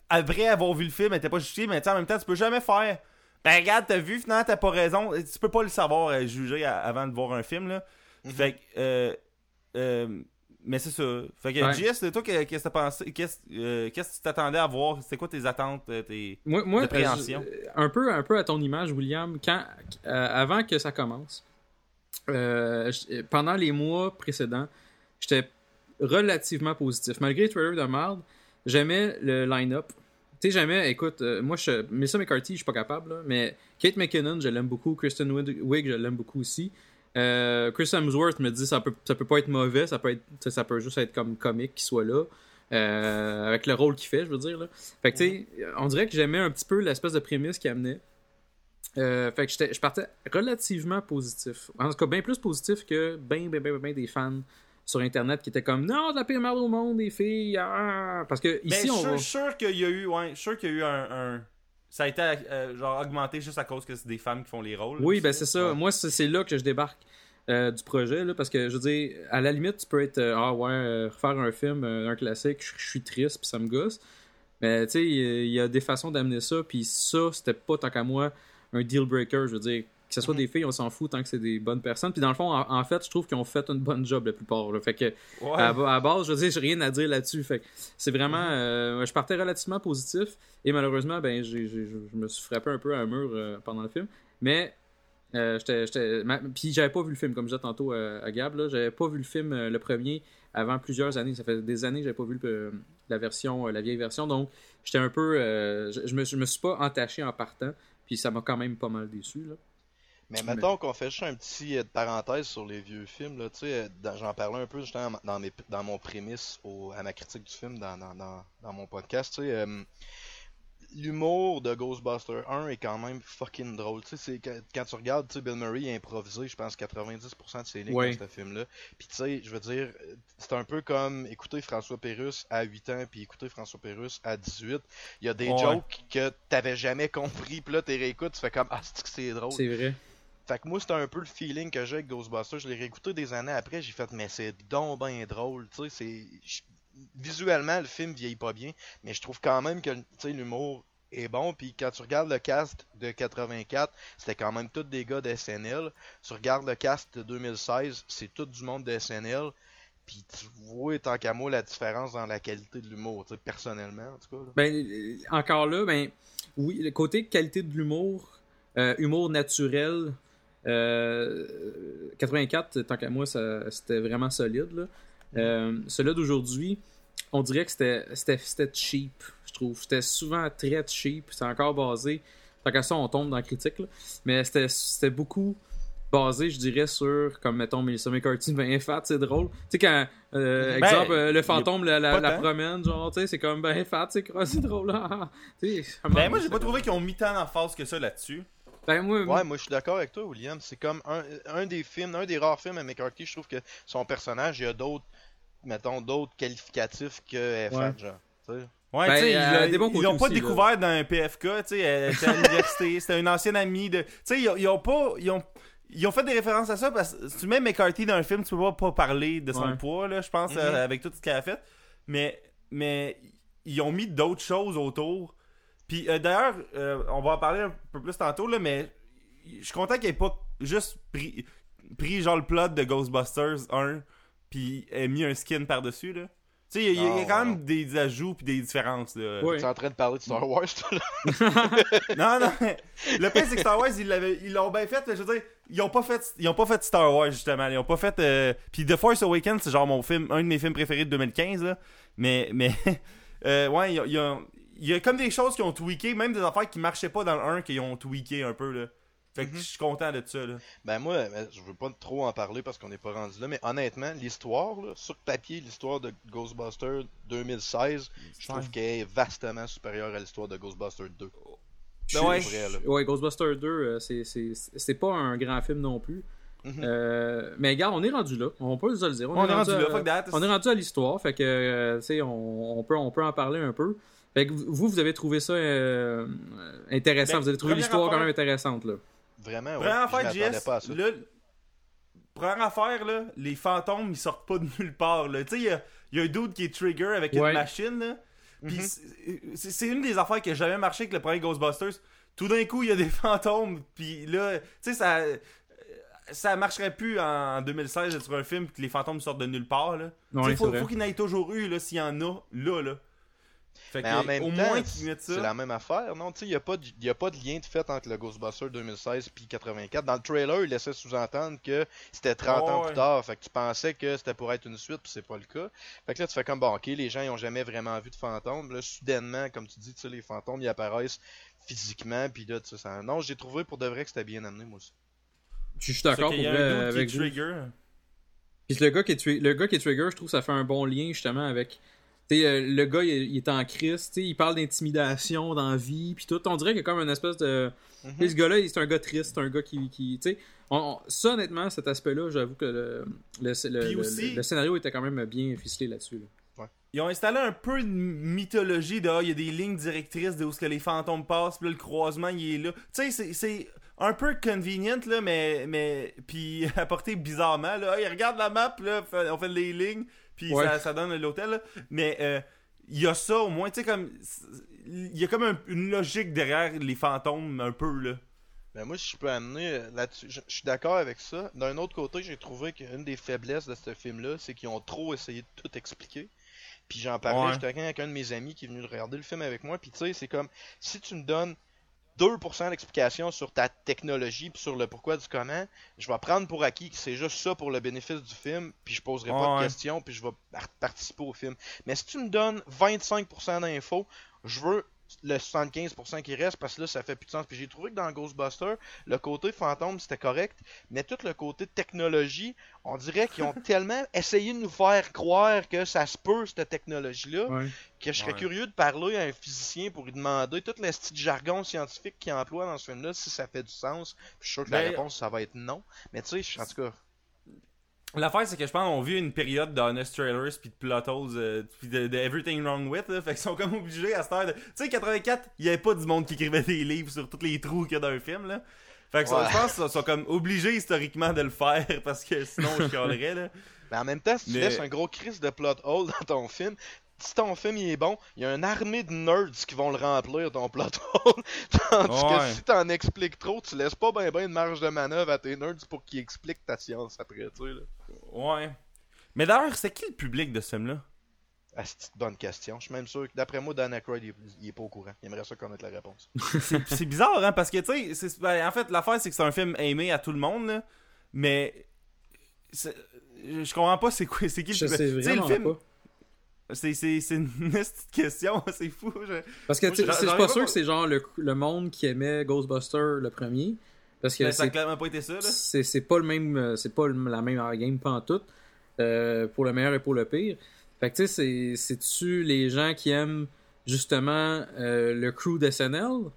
Après avoir vu le film, elle était pas justifiée, mais tu sais, en même temps, tu peux jamais faire. Ben regarde, t'as vu, finalement, t'as pas raison. Tu peux pas le savoir euh, juger à- avant de voir un film, là. Mhm. Fait que. euh, euh, mais c'est ça. Fait que, Ouais. JS, toi, qu'est-ce que t'as pensé Qu'est-ce euh, qu'est-ce que tu t'attendais à voir? C'était quoi tes attentes tes... Moi, moi D'appréhension. je- un, peu, un peu à ton image, William, quand, euh, avant que ça commence, euh, je- pendant les mois précédents, j'étais relativement positif. Malgré les trailers de merde, j'aimais le line-up. Tu sais, j'aimais, écoute, euh, moi, je, Melissa McCarthy, je suis pas capable, mais Kate McKinnon, je l'aime beaucoup. Kristen Wiig, je l'aime beaucoup aussi. Euh, Chris Hemsworth me dit ça peut, ça peut pas être mauvais, ça peut, être, ça peut juste être comme comique qu'il soit là. euh, avec le rôle qu'il fait, je veux dire. Là. Fait que, tu sais, on dirait que j'aimais un petit peu l'espèce de prémisse qu'il amenait. Euh, fait que je partais relativement positif. En tout cas, bien plus positif que bien, bien des fans sur Internet qui étaient comme Non, la pire merde au monde, les filles. ah. Parce que ici, je on suis va. sûr, sûr qu'il y a eu. Ouais, je suis sûr qu'il y a eu un. un- Ça a été euh, genre augmenté juste à cause que c'est des femmes qui font les rôles. Oui, ben c'est ça. Ouais. Moi, c'est là que je débarque. euh, du projet, là, parce que je veux dire, à la limite, tu peux être euh, ah ouais, refaire un film, un classique, je je suis triste, puis ça me gosse. Mais tu sais, il y y a des façons d'amener ça, puis ça, c'était pas tant qu'à moi un deal breaker. Je veux dire, que ce soit Mhm. des filles, on s'en fout tant que c'est des bonnes personnes. Puis dans le fond, en, en fait, je trouve qu'ils ont fait une bonne job la plupart. là. Fait que Ouais. à, base, je veux dire, j'ai rien à dire là-dessus. Fait que c'est vraiment. Mhm. euh, je partais relativement positif. Et malheureusement, ben, je me suis frappé un peu à un mur euh, pendant le film. Mais. euh, j'étais, ma- puis j'avais pas vu le film, comme je disais tantôt euh, à Gab. Là, j'avais pas vu le film, euh, le premier, avant plusieurs années. Ça fait des années que j'avais pas vu le- la version, la vieille version. Donc, j'étais un peu. je, je me, je me suis pas entaché en partant. Puis ça m'a quand même pas mal déçu. Là. Mais mettons qu'on fait juste un petit euh, parenthèse sur les vieux films, là, tu sais, euh, j'en parlais un peu justement dans, mes, dans mon prémisse au, à ma critique du film dans, dans, dans, dans mon podcast, tu sais, euh, l'humour de Ghostbuster 1 est quand même fucking drôle, tu sais, quand, quand tu regardes, tu sais, Bill Murray a improvisé, je pense, 90% de ses lignes dans ce film-là, puis tu sais, je veux dire, c'est un peu comme écouter François Pérusse à 8 ans, puis écouter François Pérusse à 18, il y a des Ouais. jokes que t'avais jamais compris, puis là, t'es réécoutes, tu fais comme, ah, c'est que c'est drôle? C'est vrai. Fait que moi, c'était un peu le feeling que j'ai avec Ghostbusters. Je l'ai réécouté des années après, j'ai fait, mais c'est donc bien drôle. Tu sais, c'est. Visuellement, le film vieillit pas bien, mais je trouve quand même que l'humour est bon. Puis quand tu regardes le cast de 84, c'était quand même tous des gars de SNL. Tu regardes le cast de 2016, c'est tout du monde de SNL. Puis tu vois, tant qu'à moi, la différence dans la qualité de l'humour, personnellement, en tout. Ben, euh, encore là, ben, oui, le côté qualité de l'humour, euh, humour naturel, euh, 84, tant qu'à moi, c'était vraiment solide. Là. Euh, celui d'aujourd'hui, on dirait que c'était- cheap, je trouve. C'était souvent très cheap. C'est encore basé. Tant qu'à ça, on tombe dans la critique. là. Mais c'était c'était beaucoup basé, je dirais, sur, comme mettons, Melissa McCarthy, ben fat, c'est drôle. Tu sais, quand, euh, Ben, exemple, euh, le fantôme la, la, promène, genre, tu sais, c'est comme ben fat, c'est drôle. là. Tu sais, Ben, moi, j'ai pas trouvé qu'ils ont mis tant d'emphase que ça là-dessus. Ben, moi, Ouais, moi je suis d'accord avec toi, William. C'est comme un, un des films, un des rares films à McCarthy, je trouve que son personnage, il y a d'autres, mettons, d'autres qualificatifs que F. Ouais. genre. tu sais. Ouais, Ben, ils ils l'ont pas aussi, là. découvert dans un PFK, tu sais, elle était à l'université, c'était une ancienne amie de... Tu sais, ils, ont- ils ont pas... Ils ont... Ils ont fait des références à ça parce que si tu mets McCarthy dans un film, tu peux pas, pas parler de son Ouais. poids, là, je pense, Mhm. avec tout ce qu'elle a fait. Mais, mais ils ont mis d'autres choses autour. Puis euh, d'ailleurs, euh, on va en parler un peu plus tantôt, là, mais je suis content qu'il ait pas juste pris, pris genre le plot de Ghostbusters 1 puis ait mis un skin par-dessus, là. Tu sais, il y, a- y a Non, quand même des ajouts puis des différences, là. Ouais. Tu es en train de parler de Star Wars, toi, là? Non, non, mais le pire, c'est que Star Wars, ils l'ont bien fait, mais je veux dire, ils ont pas fait, ils ont pas fait Star Wars, justement. Ils ont pas fait. euh, Puis The Force Awakens, c'est genre mon film, un de mes films préférés de 2015, là. Mais, mais, euh, ouais, il y a, il y a- il y a comme des choses qui ont tweaké, même des affaires qui marchaient pas dans le 1 qui ont tweaké un peu, là. Fait que Mhm. je suis content de ça, là. Ben moi, je veux pas trop en parler parce qu'on n'est pas rendu là, mais honnêtement, l'histoire, sur papier, l'histoire de Ghostbusters 2016, je trouve qu'elle est vastement supérieure à l'histoire de Ghostbusters 2. Ben ouais. C'est vrai, là. Ouais, Ghostbusters 2, euh, c'est- c'est c'est pas un grand film non plus. Mhm. Euh, mais regarde, on est rendu là. On peut se le dire. On est rendu à- là, fuck that. On est rendu à l'histoire, fait que euh, tu sais, on, on peut, on peut en parler un peu. Fait que vous, vous avez trouvé ça euh, intéressant. Ben, vous avez trouvé l'histoire quand même intéressante là. Vraiment, ouais. Première affaire, JS, pas à ça. là, première affaire, là, les fantômes, ils sortent pas de nulle part, là. Tu sais, il y a, il y a un dude qui est trigger avec Ouais. une machine, là. Puis Mhm. c'est- une des affaires qui a jamais marché avec le premier Ghostbusters. Tout d'un coup, il y a des fantômes, puis là, tu sais, ça... Ça marcherait plus en 2016 de trouver un film que les fantômes sortent de nulle part, là. Ouais, faut, qu'il y en ait toujours eu, là, s'il y en a, là, là. Fait Mais que, en même au temps, moins c'est la même affaire, non? Tu sais, il n'y a, pas de- y a pas de lien de fait entre le Ghostbuster 2016 et 84. Dans le trailer, il laissait sous-entendre que c'était 30 ans Ouais. plus tard. Fait que tu pensais que c'était pour être une suite, puis c'est pas le cas. Fait que là, tu fais comme, bon, ok, les gens, ils ont jamais vraiment vu de fantômes. Là, soudainement, comme tu dis, tu sais, les fantômes, ils apparaissent physiquement, puis là, tu sais, ça... Non, j'ai trouvé pour de vrai que c'était bien amené, moi aussi. Je suis d'accord pour vrai, avec trigger. Puis le gars qui est tri- le gars qui est trigger, je trouve que ça fait un bon lien justement avec euh, le gars il, est en crise, il parle d'intimidation dans la vie puis tout, on dirait qu'il y a comme une espèce de Mhm. Ce gars-là, il- c'est un gars triste, c'est un gars qui qui on- on- ça honnêtement cet aspect-là, j'avoue que le, le, le- le- aussi- le scénario était quand même bien ficelé là-dessus. là. Ils ont installé un peu de mythologie de ah, il y a des lignes directrices de où ce que les fantômes passent, puis là, le croisement il est là. Tu sais, c'est- un peu convenient, là, mais, mais puis apporté bizarrement, là. Il regarde la map, là, on fait les lignes, puis Ouais. ça, ça donne l'hôtel. Mais euh, il y a ça, au moins, tu sais, comme... Il y a comme un- une logique derrière les fantômes, un peu, là. Ben moi, si je peux amener euh, là-dessus, je, je suis d'accord avec ça. D'un autre côté, j'ai trouvé qu'une des faiblesses de ce film-là, c'est qu'ils ont trop essayé de tout expliquer. Puis j'en parlais, Ouais. j'étais avec un de mes amis qui est venu regarder le film avec moi. Puis tu sais, c'est comme si tu me donnes 2% d'explication sur ta technologie puis sur le pourquoi du comment, je vais prendre pour acquis que c'est juste ça pour le bénéfice du film, puis je poserai pas Ouais. de questions, puis je vais par- participer au film. Mais si tu me donnes 25% d'infos, je veux le 75% qui reste parce que là ça fait plus de sens. Puis j'ai trouvé que dans Ghostbusters, le côté fantôme c'était correct, mais tout le côté technologie, on dirait qu'ils ont tellement essayé de nous faire croire que ça se peut cette technologie-là, Ouais. que je serais Ouais. curieux de parler à un physicien pour lui demander tout le style jargon scientifique qu'il emploie dans ce film-là, si ça fait du sens. Puis je suis sûr que la Ben- réponse ça va être non. Mais tu sais, en tout cas, L'affaire, c'est que je pense qu'on vit une période d'Honest Trailers puis de plot holes euh, puis de, de Everything Wrong With, là. Fait qu'ils sont comme obligés à cette heure de... Tu sais, 84, il y avait pas du monde qui écrivait des livres sur tous les trous qu'il y a dans un film, là. Fait que Ouais. je pense qu'ils sont comme obligés historiquement de le faire parce que sinon je chialerais, là. Mais en même temps, si tu Mais- laisses un gros crise de plot hole dans ton film, si ton film il est bon, il y a une armée de nerds qui vont le remplir ton plot hole. Tandis Ouais. que si t'en expliques trop, tu laisses pas ben ben de marge de manœuvre à tes nerds pour qu'ils expliquent ta science après, tu sais là. Ouais. Mais d'ailleurs, c'est qui le public de ce film-là? Ah, c'est une bonne question. Je suis même sûr que d'après moi, Dan Aykroyd, il, est- il est pas au courant. Il aimerait ça connaître la réponse. c'est c'est bizarre, hein, parce que, tu sais, c'est- ben, en fait, l'affaire, c'est que c'est un film aimé à tout le monde, là, mais je comprends pas c'est quoi, c'est qui le Je sais Tu sais, vraiment le film, pas. C'est c'est- c'est une petite question, c'est fou. je- Parce que Moi, je suis pas sûr que c'est genre le, le monde qui aimait Ghostbusters le premier. Parce que Ben, ça a c'est clairement pas été ça, là. c'est c'est pas le même c'est pas le- la même game pantoute euh, pour le meilleur et pour le pire fait que tu sais c'est c'est-tu les gens qui aiment justement euh, le crew d'SNL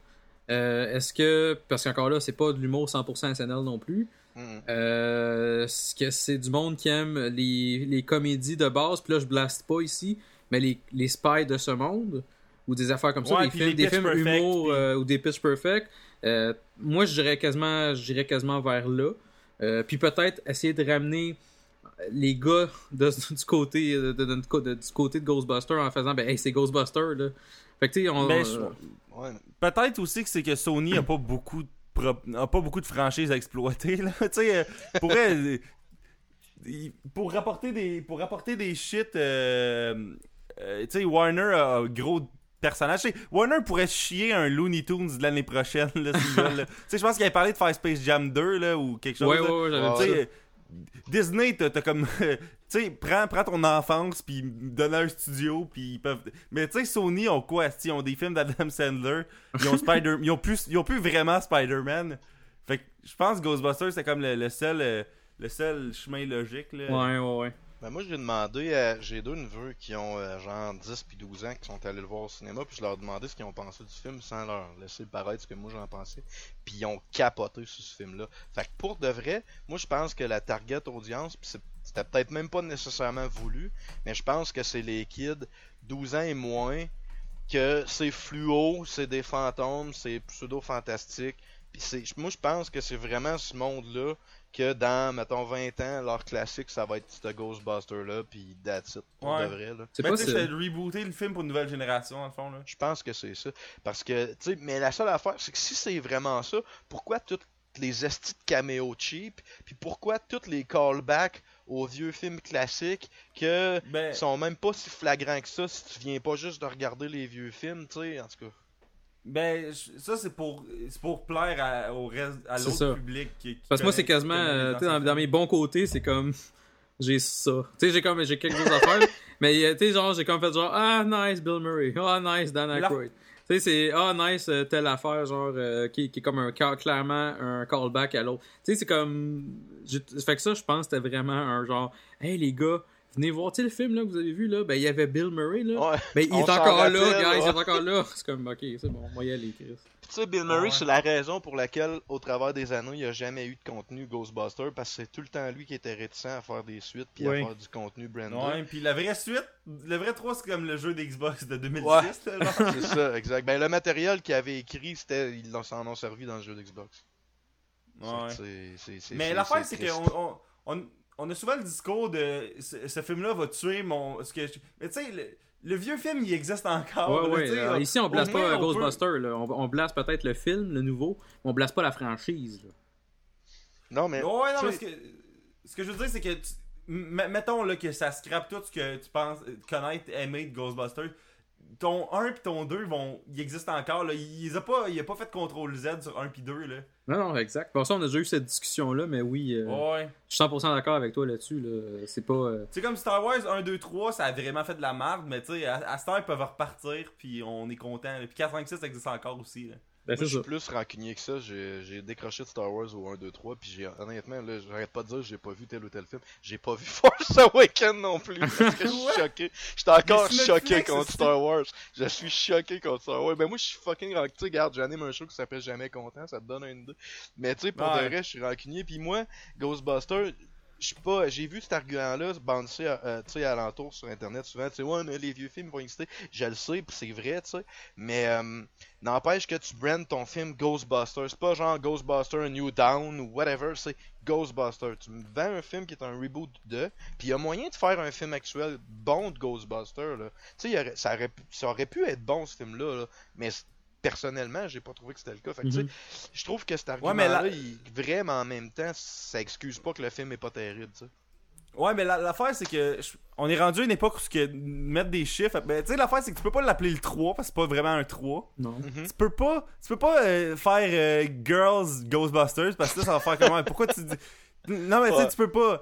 euh, est-ce que parce qu'encore là c'est pas de l'humour 100% SNL non plus Mhm. euh, que c'est du monde qui aime les, les comédies de base puis là je blaste pas ici mais les, les spies de ce monde ou des affaires comme ça des films, des films Perfect, humour puis- euh, ou des pitch perfect euh, moi je dirais quasiment je dirais quasiment vers là Euh, puis peut-être essayer de ramener les gars de- du côté de, de- de- de- du côté de Ghostbusters en faisant ben hey c'est Ghostbusters là fait que tu sais on Ben, euh, je- Ouais. Peut-être aussi que c'est que Sony a pas beaucoup de pro- a pas beaucoup de franchises à exploiter là. euh, pour elle, euh, pour rapporter des pour rapporter des shit euh, euh, tu sais Warner a un gros personnage. Warner pourrait chier un Looney Tunes de l'année prochaine là, je pense qu'il avait parlé de faire Space Jam 2 là ou quelque chose. ouais, ouais, Disney, t'as comme. tu sais, prends, prends ton enfance, puis donne un studio, puis ils peuvent. Mais tu sais, Sony ont quoi? Ils ont des films d'Adam Sandler, ils ont Spider. ils, ont plus, ils ont plus vraiment Spider-Man. Fait que je pense que Ghostbusters, c'est comme le, le seul. euh, le seul chemin logique, là. ouais ouais ouais Ben moi, j'ai demandé à... J'ai deux neveux qui ont euh, genre 10 puis 12 ans qui sont allés le voir au cinéma, puis je leur ai demandé ce qu'ils ont pensé du film sans leur laisser paraître ce que moi j'en pensais. Puis ils ont capoté sur ce film-là. Fait que pour de vrai, moi je pense que la target audience, puis c'était peut-être même pas nécessairement voulu, mais je pense que c'est les kids 12 ans et moins, que c'est fluo, c'est des fantômes, c'est pseudo-fantastique. Puis moi je pense que c'est vraiment ce monde-là que dans, mettons, 20 ans, leur classique, ça va être ce Ghostbuster-là, puis that's it, pour Ouais. de vrai, là. c'est Mais pas tu sais, rebooter le film pour une nouvelle génération, dans le fond, là. Je pense que c'est ça. Parce que, tu sais, mais la seule affaire, c'est que si c'est vraiment ça, pourquoi toutes les estis de caméo cheap, puis pourquoi tous les callbacks aux vieux films classiques que Ben, sont même pas si flagrants que ça si tu viens pas juste de regarder les vieux films, tu sais, en tout cas. Ben ça, c'est pour, c'est pour plaire à, au reste, à l'autre public. Qui, qui Parce que moi, c'est quasiment. euh, tu sais, dans, dans mes bons côtés, c'est comme. J'ai ça. Tu sais, j'ai comme. J'ai quelques autres affaires. Mais, euh, tu sais, genre, j'ai comme fait genre. Ah, nice, Bill Murray. Ah, nice, Dan Aykroyd. Tu sais, c'est. Ah, nice, euh, telle affaire, genre. euh, qui, qui est comme un. Clairement, un callback à l'autre. Tu sais, c'est comme. Fait que ça, je pense c'était vraiment un genre. Hey, les gars. Venez voir, tu sais, le film là, que vous avez vu, là, ben, il y avait Bill Murray, là. Ouais. Ben, il On est encore là, guys, il est encore là. C'est comme, ok, c'est bon, moi y aller, Chris. Puis tu sais, Bill Murray, Ouais. c'est la raison pour laquelle, au travers des années, il n'y a jamais eu de contenu Ghostbuster, parce que c'est tout le temps lui qui était réticent à faire des suites, puis Oui. à faire du contenu branded. Ouais, puis la vraie suite, le vrai 3, c'est comme le jeu d'Xbox de 2006, Ouais. là, genre. c'est ça, exact. Ben, le matériel qu'il avait écrit, c'était, ils s'en ont servi dans le jeu d'Xbox. Ouais. Fait que c'est- c'est- c'est- Mais c'est- l'affaire, c'est qu'on on, on, on a souvent le discours de ce, ce film-là va tuer mon. Ce que je- Mais tu sais, le, le vieux film, il existe encore. Ouais, là, ouais. alors, là. ici, on blase pas on peut- Ghostbusters. là. On, on blase peut-être le film, le nouveau, mais on blase pas la franchise. là. Non, mais. Ouais, non, mais ce que, ce que je veux dire, c'est que. tu- mettons là, que ça scrape tout ce que tu penses euh, connaître, aimer de Ghostbusters. Ton 1 et ton 2 vont. Ils existent encore. Là. Il, il a pas, il a pas fait CTRL Z sur 1 et 2. Là. Non, non, exact. Pour ça, on a déjà eu cette discussion-là, mais oui, euh, Ouais. je suis 100% d'accord avec toi là-dessus. Là. C'est pas. euh, Tu sais, comme Star Wars 1, 2, 3, ça a vraiment fait de la merde, mais tu sais, à, à ce temps, ils peuvent repartir, puis on est content. là. Puis 4, 5, 6 ça existe encore aussi. Là. Ben, Moi, je suis plus rancunier que ça. J'ai j'ai décroché de Star Wars au 1, 2, 3. Puis j'ai honnêtement, là, j'arrête pas de dire que j'ai pas vu tel ou tel film. J'ai pas vu Force Awakens non plus. Parce que je suis choqué. J'étais encore choqué Netflix, contre. Star Wars. Je suis choqué contre Star Wars. Ben moi, je suis fucking rancunier. Tu sais, regarde, j'anime un show qui s'appelle Jamais Content. Ça te donne une idée. Mais tu sais, pour Ouais. de vrai, je suis rancunier. Puis moi, Ghostbusters. Suis pas, j'ai vu cet argument-là se bouncer euh, tu sais, alentour sur internet souvent, tu sais, ouais, mais les vieux films vont exister. Je le sais, puis c'est vrai, tu sais. Mais euh, n'empêche que tu brandes ton film Ghostbusters. C'est pas genre Ghostbusters New Down ou whatever, c'est Ghostbusters. Tu me vends un film qui est un reboot de, puis il y a moyen de faire un film actuel bon de Ghostbusters, là. Tu sais, ça, aurait, ça aurait pu être bon ce film-là, là, mais c- personnellement, j'ai pas trouvé que c'était le cas. Fait que, tu sais, Mhm. je trouve que cet Ouais, argument-là, mais là- il est vrai, mais en même temps, ça excuse pas que le film est pas terrible, tu sais. Ouais, mais la- l'affaire, c'est que je- on est rendu à une époque où ce que mettre des chiffres. Ben, tu sais, l'affaire, c'est que tu peux pas l'appeler le 3 parce que c'est pas vraiment un 3. Non. Mhm. Tu peux pas, tu peux pas euh, faire euh, Girls Ghostbusters parce que là, ça va faire comment? Pourquoi tu dis? Non, mais tu sais, Ouais. tu peux pas.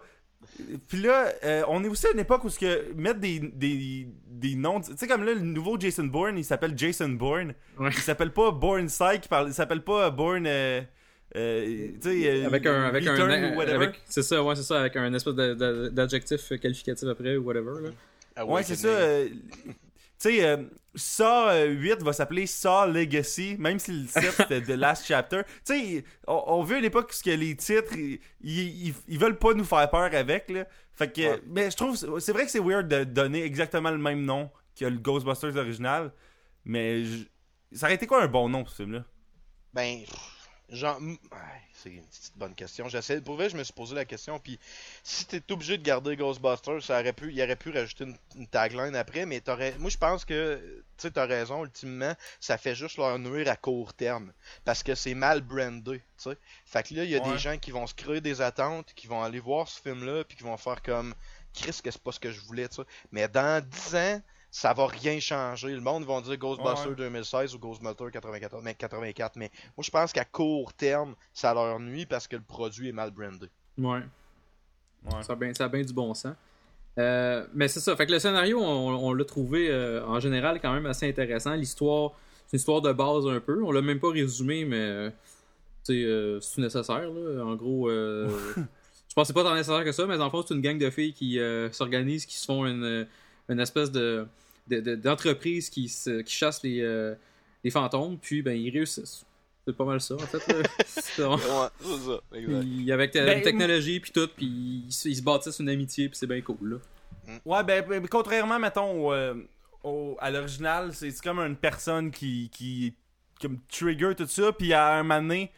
Puis là, euh, on est aussi à une époque où ce que mettre des, des, des noms. Tu sais, comme là, le nouveau Jason Bourne, il s'appelle Jason Bourne. Ouais. Il s'appelle pas Bourne Psych, il s'appelle pas Bourne. Euh, euh, tu sais, euh, Avec un. Avec un Return ou whatever. avec- c'est ça, ouais, c'est ça, avec un espèce d'adjectif qualificatif après ou whatever. Là. Ah Ouais, c'est ça. Euh, tu sais, euh, Saw euh, 8 va s'appeler Saw Legacy, même si le titre c'était The Last Chapter. Tu sais, on, on veut à l'époque que les titres, ils, ils, ils veulent pas nous faire peur avec, là. Fait que, Ouais. mais je trouve, c'est vrai que c'est weird de donner exactement le même nom que le Ghostbusters original, mais je- ça aurait été quoi un bon nom ce film-là? Ben, genre, c'est une petite bonne question. J'essaie, pour vrai, je me suis posé la question, puis si t'es obligé de garder Ghostbusters, ça aurait pu, il aurait pu rajouter une, une tagline après, mais t'aurais, moi je pense que, tu t'as raison, ultimement, ça fait juste leur nuire à court terme, parce que c'est mal brandé. Fait que là, il y a Ouais. des gens qui vont se créer des attentes, qui vont aller voir ce film-là, puis qui vont faire comme, Chris, que c'est pas ce que je voulais. Mais dans 10 ans, ça va rien changer. Le monde va dire Ghostbusters Ouais. 2016 ou Ghostbusters 94, mais 84. Mais moi, je pense qu'à court terme, ça leur nuit parce que le produit est mal brandé. Ouais. Ouais. Ça a bien, ça a bien du bon sens. Euh, mais c'est ça. Fait que le scénario, on, on l'a trouvé euh, en général quand même assez intéressant. L'histoire, c'est une histoire de base un peu. On l'a même pas résumé, mais euh, sais, euh, c'est nécessaire. Là. En gros, euh, je pensais pas tant nécessaire que ça, mais en fait, c'est une gang de filles qui euh, s'organisent, qui se font une, une espèce de, de- de- d'entreprise qui, se- qui chasse les, euh, les fantômes, puis ben ils réussissent. C'est pas mal ça, en fait. là. C'est vraiment- Ouais, c'est ça. Exact. puis avec la Ben, technologie puis tout, puis ils, se- ils se bâtissent une amitié puis c'est bien cool là. Ouais, ben, ben, contrairement, mettons, au, euh, au- à l'original, c'est c'est comme une personne qui, qui comme trigger tout ça, puis à un moment donné,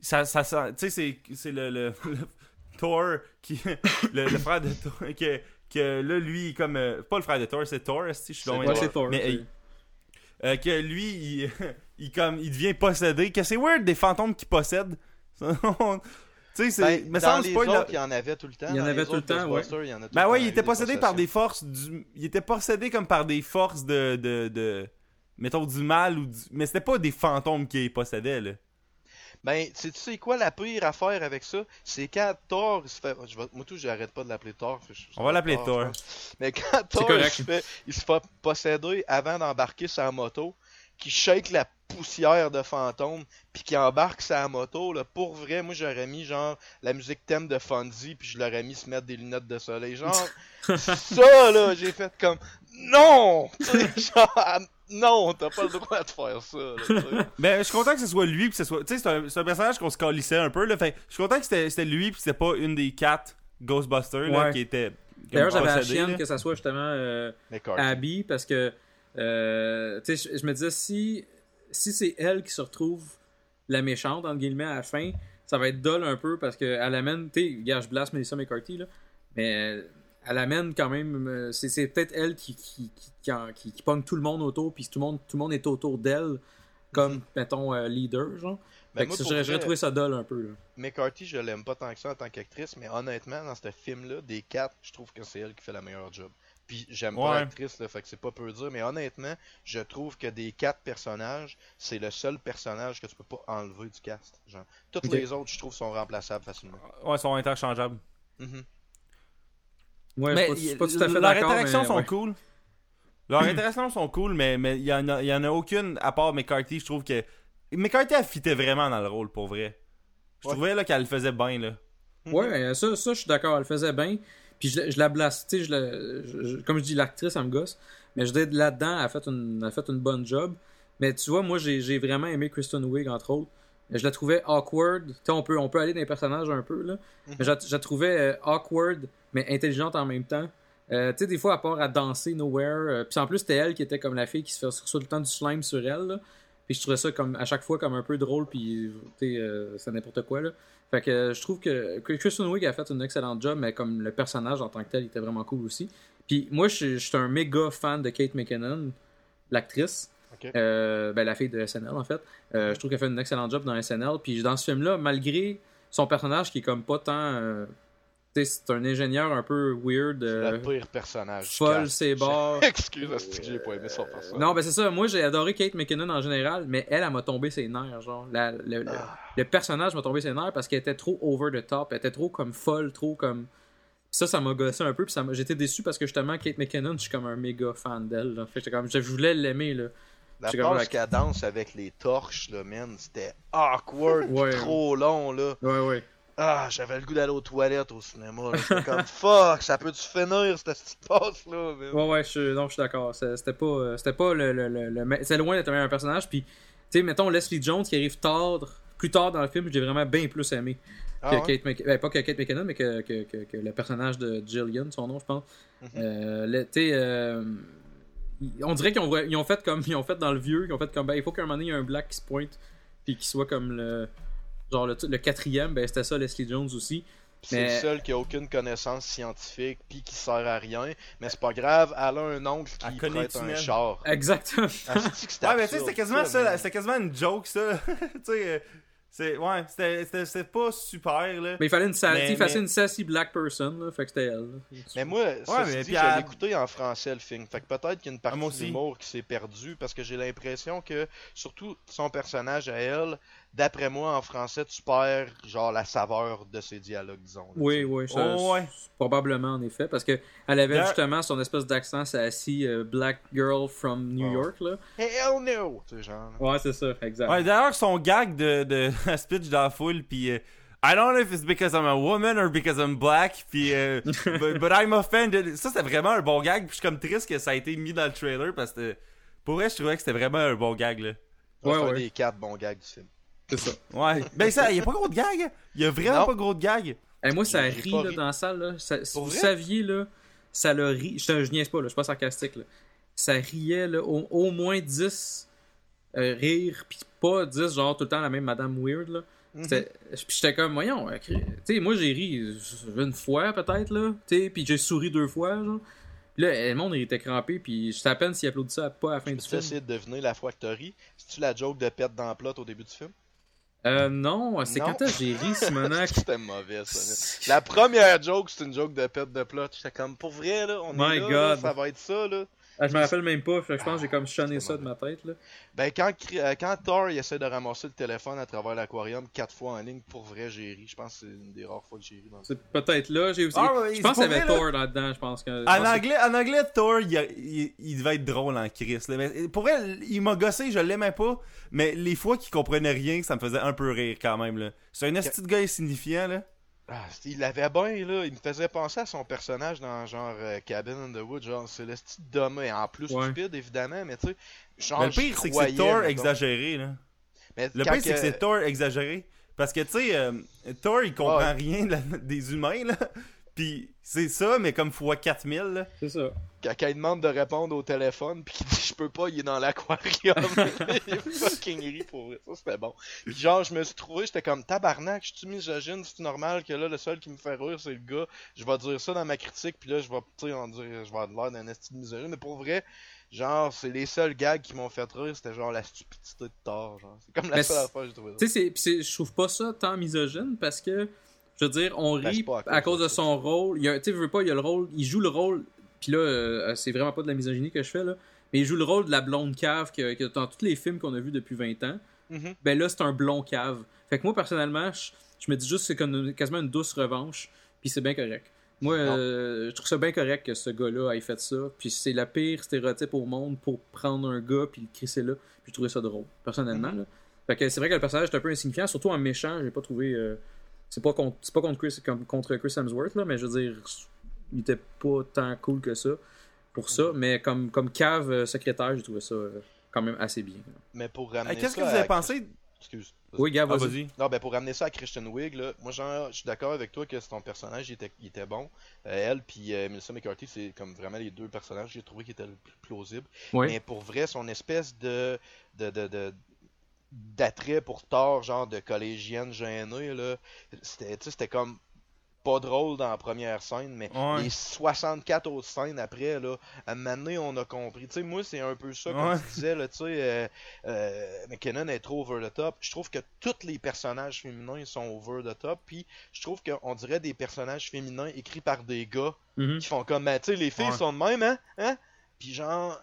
ça, ça, ça- tu sais, c'est- c'est le, le, le Thor, qui, le, le frère de Thor, que, que là, lui, il est comme, euh, pas le frère de Thor, c'est Thor, si je suis C'est Thor. c'est Thor. Mais, hey, euh, que lui, il, il, comme, il devient possédé, que c'est weird des fantômes qui possèdent. tu sais, c'est, Ben, dans les pas autres, il y en avait tout le temps. Il y en avait tout le temps, ouais. Ghostbusters, il y en a tout Ben ouais, il était possédé par des forces du... Il était possédé comme par des forces de... de, de... Mettons du mal ou du... Mais c'était pas des fantômes qui possédaient, là. Ben, tu sais quoi la pire affaire avec ça? C'est quand Thor il se fait. Je vais- Moi, tout, j'arrête pas de l'appeler Thor. je- On va l'appeler Thor. Mais quand Thor il se, fait, il se fait posséder avant d'embarquer sa moto, qui shake la poussière de fantôme, puis qui embarque sa moto, là, pour vrai, moi j'aurais mis genre la musique thème de Fonzie, puis je l'aurais mis se mettre des lunettes de soleil. Genre, ça là, j'ai fait comme non! Tu sais, genre, non, t'as pas le droit de faire ça. là. Ben, je suis content que ce soit lui, que ce soit... Tu sais, c'est un, personnage qu'on se calissait un peu, là. Fait je suis content que c'était lui, pis c'était pas une des quatre Ghostbusters, là, Ouais. qui était... D'ailleurs, j'avais la chienne là. que ça soit justement euh. Abby parce que euh, tu sais, je, me disais si si c'est elle qui se retrouve la méchante entre guillemets à la fin, ça va être dull un peu parce qu'elle amène, tu sais, gars, je blast Melissa McCarthy, là, mais elle amène quand même, euh, c'est, peut-être elle qui, qui, qui, qui, en- qui- qui pogne tout le monde autour, puis tout le monde, tout le monde est autour d'elle comme, Mhm. mettons, euh, leader, genre. Ben, j'aurais, trouvé ça dull un peu, là. McCarthy, je l'aime pas tant que ça en tant qu'actrice, mais honnêtement, dans ce film-là, des quatre, je trouve que c'est elle qui fait la meilleure job. Puis j'aime pas Ouais. l'actrice, là, fait que c'est pas peu dire, mais honnêtement, je trouve que des quatre personnages, c'est le seul personnage que tu peux pas enlever du cast. Genre, toutes les autres, je trouve, sont remplaçables facilement. Ouais, ils sont interchangeables. Mhm. Ouais, mais je suis pas, tout à fait leurs interactions mais, sont ouais. cool. Leurs interactions sont cool, mais mais il y en a, il y en a aucune à part McCarthy. Je trouve que McCarthy elle fitait vraiment dans le rôle pour vrai. Je Ouais. trouvais là qu'elle le faisait bien là. Ouais, euh, ça, ça, je suis d'accord, elle le faisait bien. Puis je, je la blasse, tu sais, je la- je- je- comme je dis, l'actrice, elle me gosse. Mais je dis, là-dedans, elle a fait une, elle a fait une bonne job. Mais tu vois, moi, j'ai j'ai vraiment aimé Kristen Wiig, entre autres. Je la trouvais awkward. On peut, on peut aller dans les personnages un peu, là. Mais je, la- je la trouvais euh, awkward, mais intelligente en même temps. Euh, tu sais, des fois, à part à danser nowhere. euh, Puis en plus, c'était elle qui était comme la fille qui se fait sur tout le temps du slime sur elle, là. Puis je trouvais ça comme à chaque fois comme un peu drôle, puis euh, c'est n'importe quoi, là. Fait que je trouve que, que Kristen Wiig a fait une excellente job, mais comme le personnage en tant que tel, il était vraiment cool aussi. Puis moi, je je suis un méga fan de Kate McKinnon, l'actrice. Euh, ben, la fille de SNL, en fait. Euh, je trouve qu'elle fait une excellente job dans SNL. Puis dans ce film-là, malgré son personnage qui est comme pas tant. euh, tu sais, c'est un ingénieur un peu weird. C'est euh, le pire personnage. folle, ses bords. Excuse, c'est que j'ai pas aimé son personnage. Non, ben c'est ça. Moi, j'ai adoré Kate McKinnon en général, mais elle, elle m'a tombé ses nerfs. Genre, La- le, le- Ah. le personnage m'a tombé ses nerfs parce qu'elle était trop over the top. Elle était trop comme folle, trop comme. Ça, ça m'a gossé un peu. Puis j'étais déçu parce que justement, Kate McKinnon, je suis comme un méga fan d'elle. Fait que j'étais comme, je voulais l'aimer. là. La la- qu'elle danse avec les torches, là, man, c'était awkward, Ouais. trop long, là. Ouais, ouais. Ah, j'avais le goût d'aller aux toilettes au cinéma. J'étais comme, fuck, ça peut-tu finir, cette petite passe-là? Ouais, ouais, je, suis- non, je suis d'accord. C'était pas, euh, c'était pas le. le, le, le- c'est loin d'être un meilleur personnage. Puis, tu sais, mettons Leslie Jones qui arrive tard, plus tard dans le film, j'ai vraiment bien plus aimé. Ah que ouais? Kate ben, pas que Kate McKinnon, mais que, que, que, que le personnage de Jillian, son nom, je pense. Mhm. Euh, le- tu sais, euh, on dirait qu'ils ont, ils ont fait comme ils ont fait dans le vieux, ils ont fait comme ben, il faut qu'à un moment donné, il y ait un black qui se pointe, puis qui soit comme le. Genre le, le quatrième, ben c'était ça Leslie Jones aussi. Pis c'est le seul qui a aucune connaissance scientifique, pis qui sert à rien. Mais c'est pas grave, elle a un oncle qui connaît prête un char. Exactement. Ah, Ouais, mais tu sais, c'était quasiment ça, c'était quasiment une joke ça. tu sais, euh, c'est ouais, c'était c'était- c'était pas super là. mais il fallait une, sa- Mais- il fallait mais- une sassy black person, là, fait que c'était elle. là. Mais moi, ça mais dit, l'ai écouté en français le film. Fait que peut-être qu'il y a une Ah, partie d'humour qui s'est perdue parce que j'ai l'impression que, surtout son personnage à elle, d'après moi en français, tu perds genre la saveur de ses dialogues, disons. là, Oui, oui, ça- Oh, ouais. probablement en effet, parce que elle avait justement son espèce d'accent, c'est assis euh, black girl from New Oh. York là. Hell no! Tu sais, genre. Ouais, c'est ça, exact. Ouais, d'ailleurs son gag de se pitch dans la foule puis euh, I don't know if it's because I'm a woman or because I'm black puis euh, but, but I'm offended. Ça c'est vraiment un bon gag, puis je suis comme triste que ça a été mis dans le trailer parce que pour vrai, je trouvais que c'était vraiment un bon gag là. Ouais, ouais. des quatre bons gags du film. C'est ça. Ouais. ben ça, y a pas gros de gag. Y a vraiment Non. pas gros de gag. Et moi, ça rit, là, ri. dans la salle. Là. Ça- si vous vrai? saviez, là, ça le rit. Je, je niaise pas, là, je suis pas sarcastique. Là. Ça riait là, au, au moins 10 euh, rires, puis pas 10, genre tout le temps la même Madame Weird. Là. C'était- Puis j'étais comme, voyons, euh, tu sais, moi j'ai ri une fois peut-être, là, tu sais, puis j'ai souri deux fois, genre. Là, le monde il était crampé, puis je à peine s'il applaudissait pas à la fin du Tu film. essayer de deviner la fois que t'as ri? C'est-tu la joke de pète dans le plot au début du film? Euh, non, c'est quand j'ai ri, Simonac? C'était mauvais, ça. La première joke, c'est une joke de pète de plot. J'étais comme, pour vrai, là, on My est là, ça va être ça, là. Ah, je me rappelle même pas, je pense que j'ai comme chonné c'était ça de ma tête, là. Ben, quand, euh, quand Thor il essaie de ramasser le téléphone à travers l'aquarium quatre fois en ligne, pour vrai, j'ai ri. Je pense que c'est une des rares fois que j'ai ri dans le C'est peut-être là, j'ai aussi. Ah, ouais, je pense qu'il y avait vrai, Thor là-dedans, je pense que. je En pense que- anglais, en anglais, Thor, il, a- il- il devait être drôle en Chris. là. Mais pour elle, il m'a gossé, je l'aimais pas. Mais les fois qu'il comprenait rien, ça me faisait un peu rire quand même. là. C'est un esti de gars insignifiant. là. Ah, il l'avait bien, là. Il me faisait penser à son personnage dans genre euh, Cabin in the Wood. Genre, c'est le style d'homme, et en plus Ouais. stupide, évidemment, mais tu sais. Genre, Mais le pire, c'est que c'est Thor exagéré. Là. Mais Le pire, c'est que c'est Thor exagéré. Parce que, tu sais, euh, Thor, il comprend Ouais. rien des humains. là. Puis c'est ça, mais comme fois 4000, là. C'est ça. Quand, il demande de répondre au téléphone, puis qu'il dit je peux pas, il est dans l'aquarium. il est fucking ri pour vrai. Ça, c'était bon. Puis genre, je me suis trouvé, j'étais comme tabarnak, je suis misogyne, c'est normal que là, le seul qui me fait rire, c'est le gars. Je vais dire ça dans ma critique, puis là, je vais, tu sais, on dire, je vais avoir l'air d'un esti de misogyne. Mais pour vrai, genre, c'est les seuls gags qui m'ont fait rire, c'était genre la stupidité de Thor. Genre. C'est comme la Mais seule affaire que j'ai trouvé. Tu sais, c'est- pis c'est- je trouve pas ça tant misogyne parce que, je veux dire, on Ben, rit à cause de son rôle. Il Tu veux pas, il y a le rôle, il joue le rôle, puis là, euh, c'est vraiment pas de la misogynie que je fais, là, mais il joue le rôle de la blonde cave que, que dans tous les films qu'on a vus depuis 20 ans. Mhm. Ben là, c'est un blond cave. Fait que moi, personnellement, je, je me dis juste que c'est comme quasiment une douce revanche, puis c'est bien correct. Moi, euh, je trouve ça bien correct que ce gars-là ait fait ça, puis c'est la pire stéréotype au monde pour prendre un gars puis le crisser là, puis je trouvais ça drôle, personnellement. là. Fait que c'est vrai que le personnage est un peu insignifiant, surtout en méchant, j'ai pas trouvé... euh, c'est pas contre, c'est pas contre Chris, comme contre Chris Hemsworth, là, mais je veux dire, il était pas tant cool que ça pour ça, mais comme, comme cave euh, secrétaire, j'ai trouvé ça euh, quand même assez bien. là. Mais pour ramener Hey, Qu'est-ce que ça vous avez à- pensé? Excuse. Oui, gars, Ah, vas-y. vas-y. Non, ben pour ramener ça à Christian Wig, là, moi genre, je suis d'accord avec toi que ton personnage il était, il était bon. Euh, elle puis euh, Melissa McCarthy, c'est comme vraiment les deux personnages que j'ai trouvé qui étaient le plus plausibles. Oui. Mais pour vrai, son espèce de de, de, de- d'attrait pour Thor, genre de collégienne gênée, là, c'était, comme pas drôle dans la première scène, mais Ouais. les 64 autres scènes après, là, à un moment donné, on a compris. Tu sais, moi, c'est un peu ça, comme Ouais. tu disais, là, tu sais, euh, euh, McKinnon est trop over the top. Je trouve que tous les personnages féminins sont over the top, puis je trouve qu'on dirait des personnages féminins écrits par des gars Mhm. qui font comme, ben, tu sais, les filles Ouais. sont de même, hein, hein? Puis genre,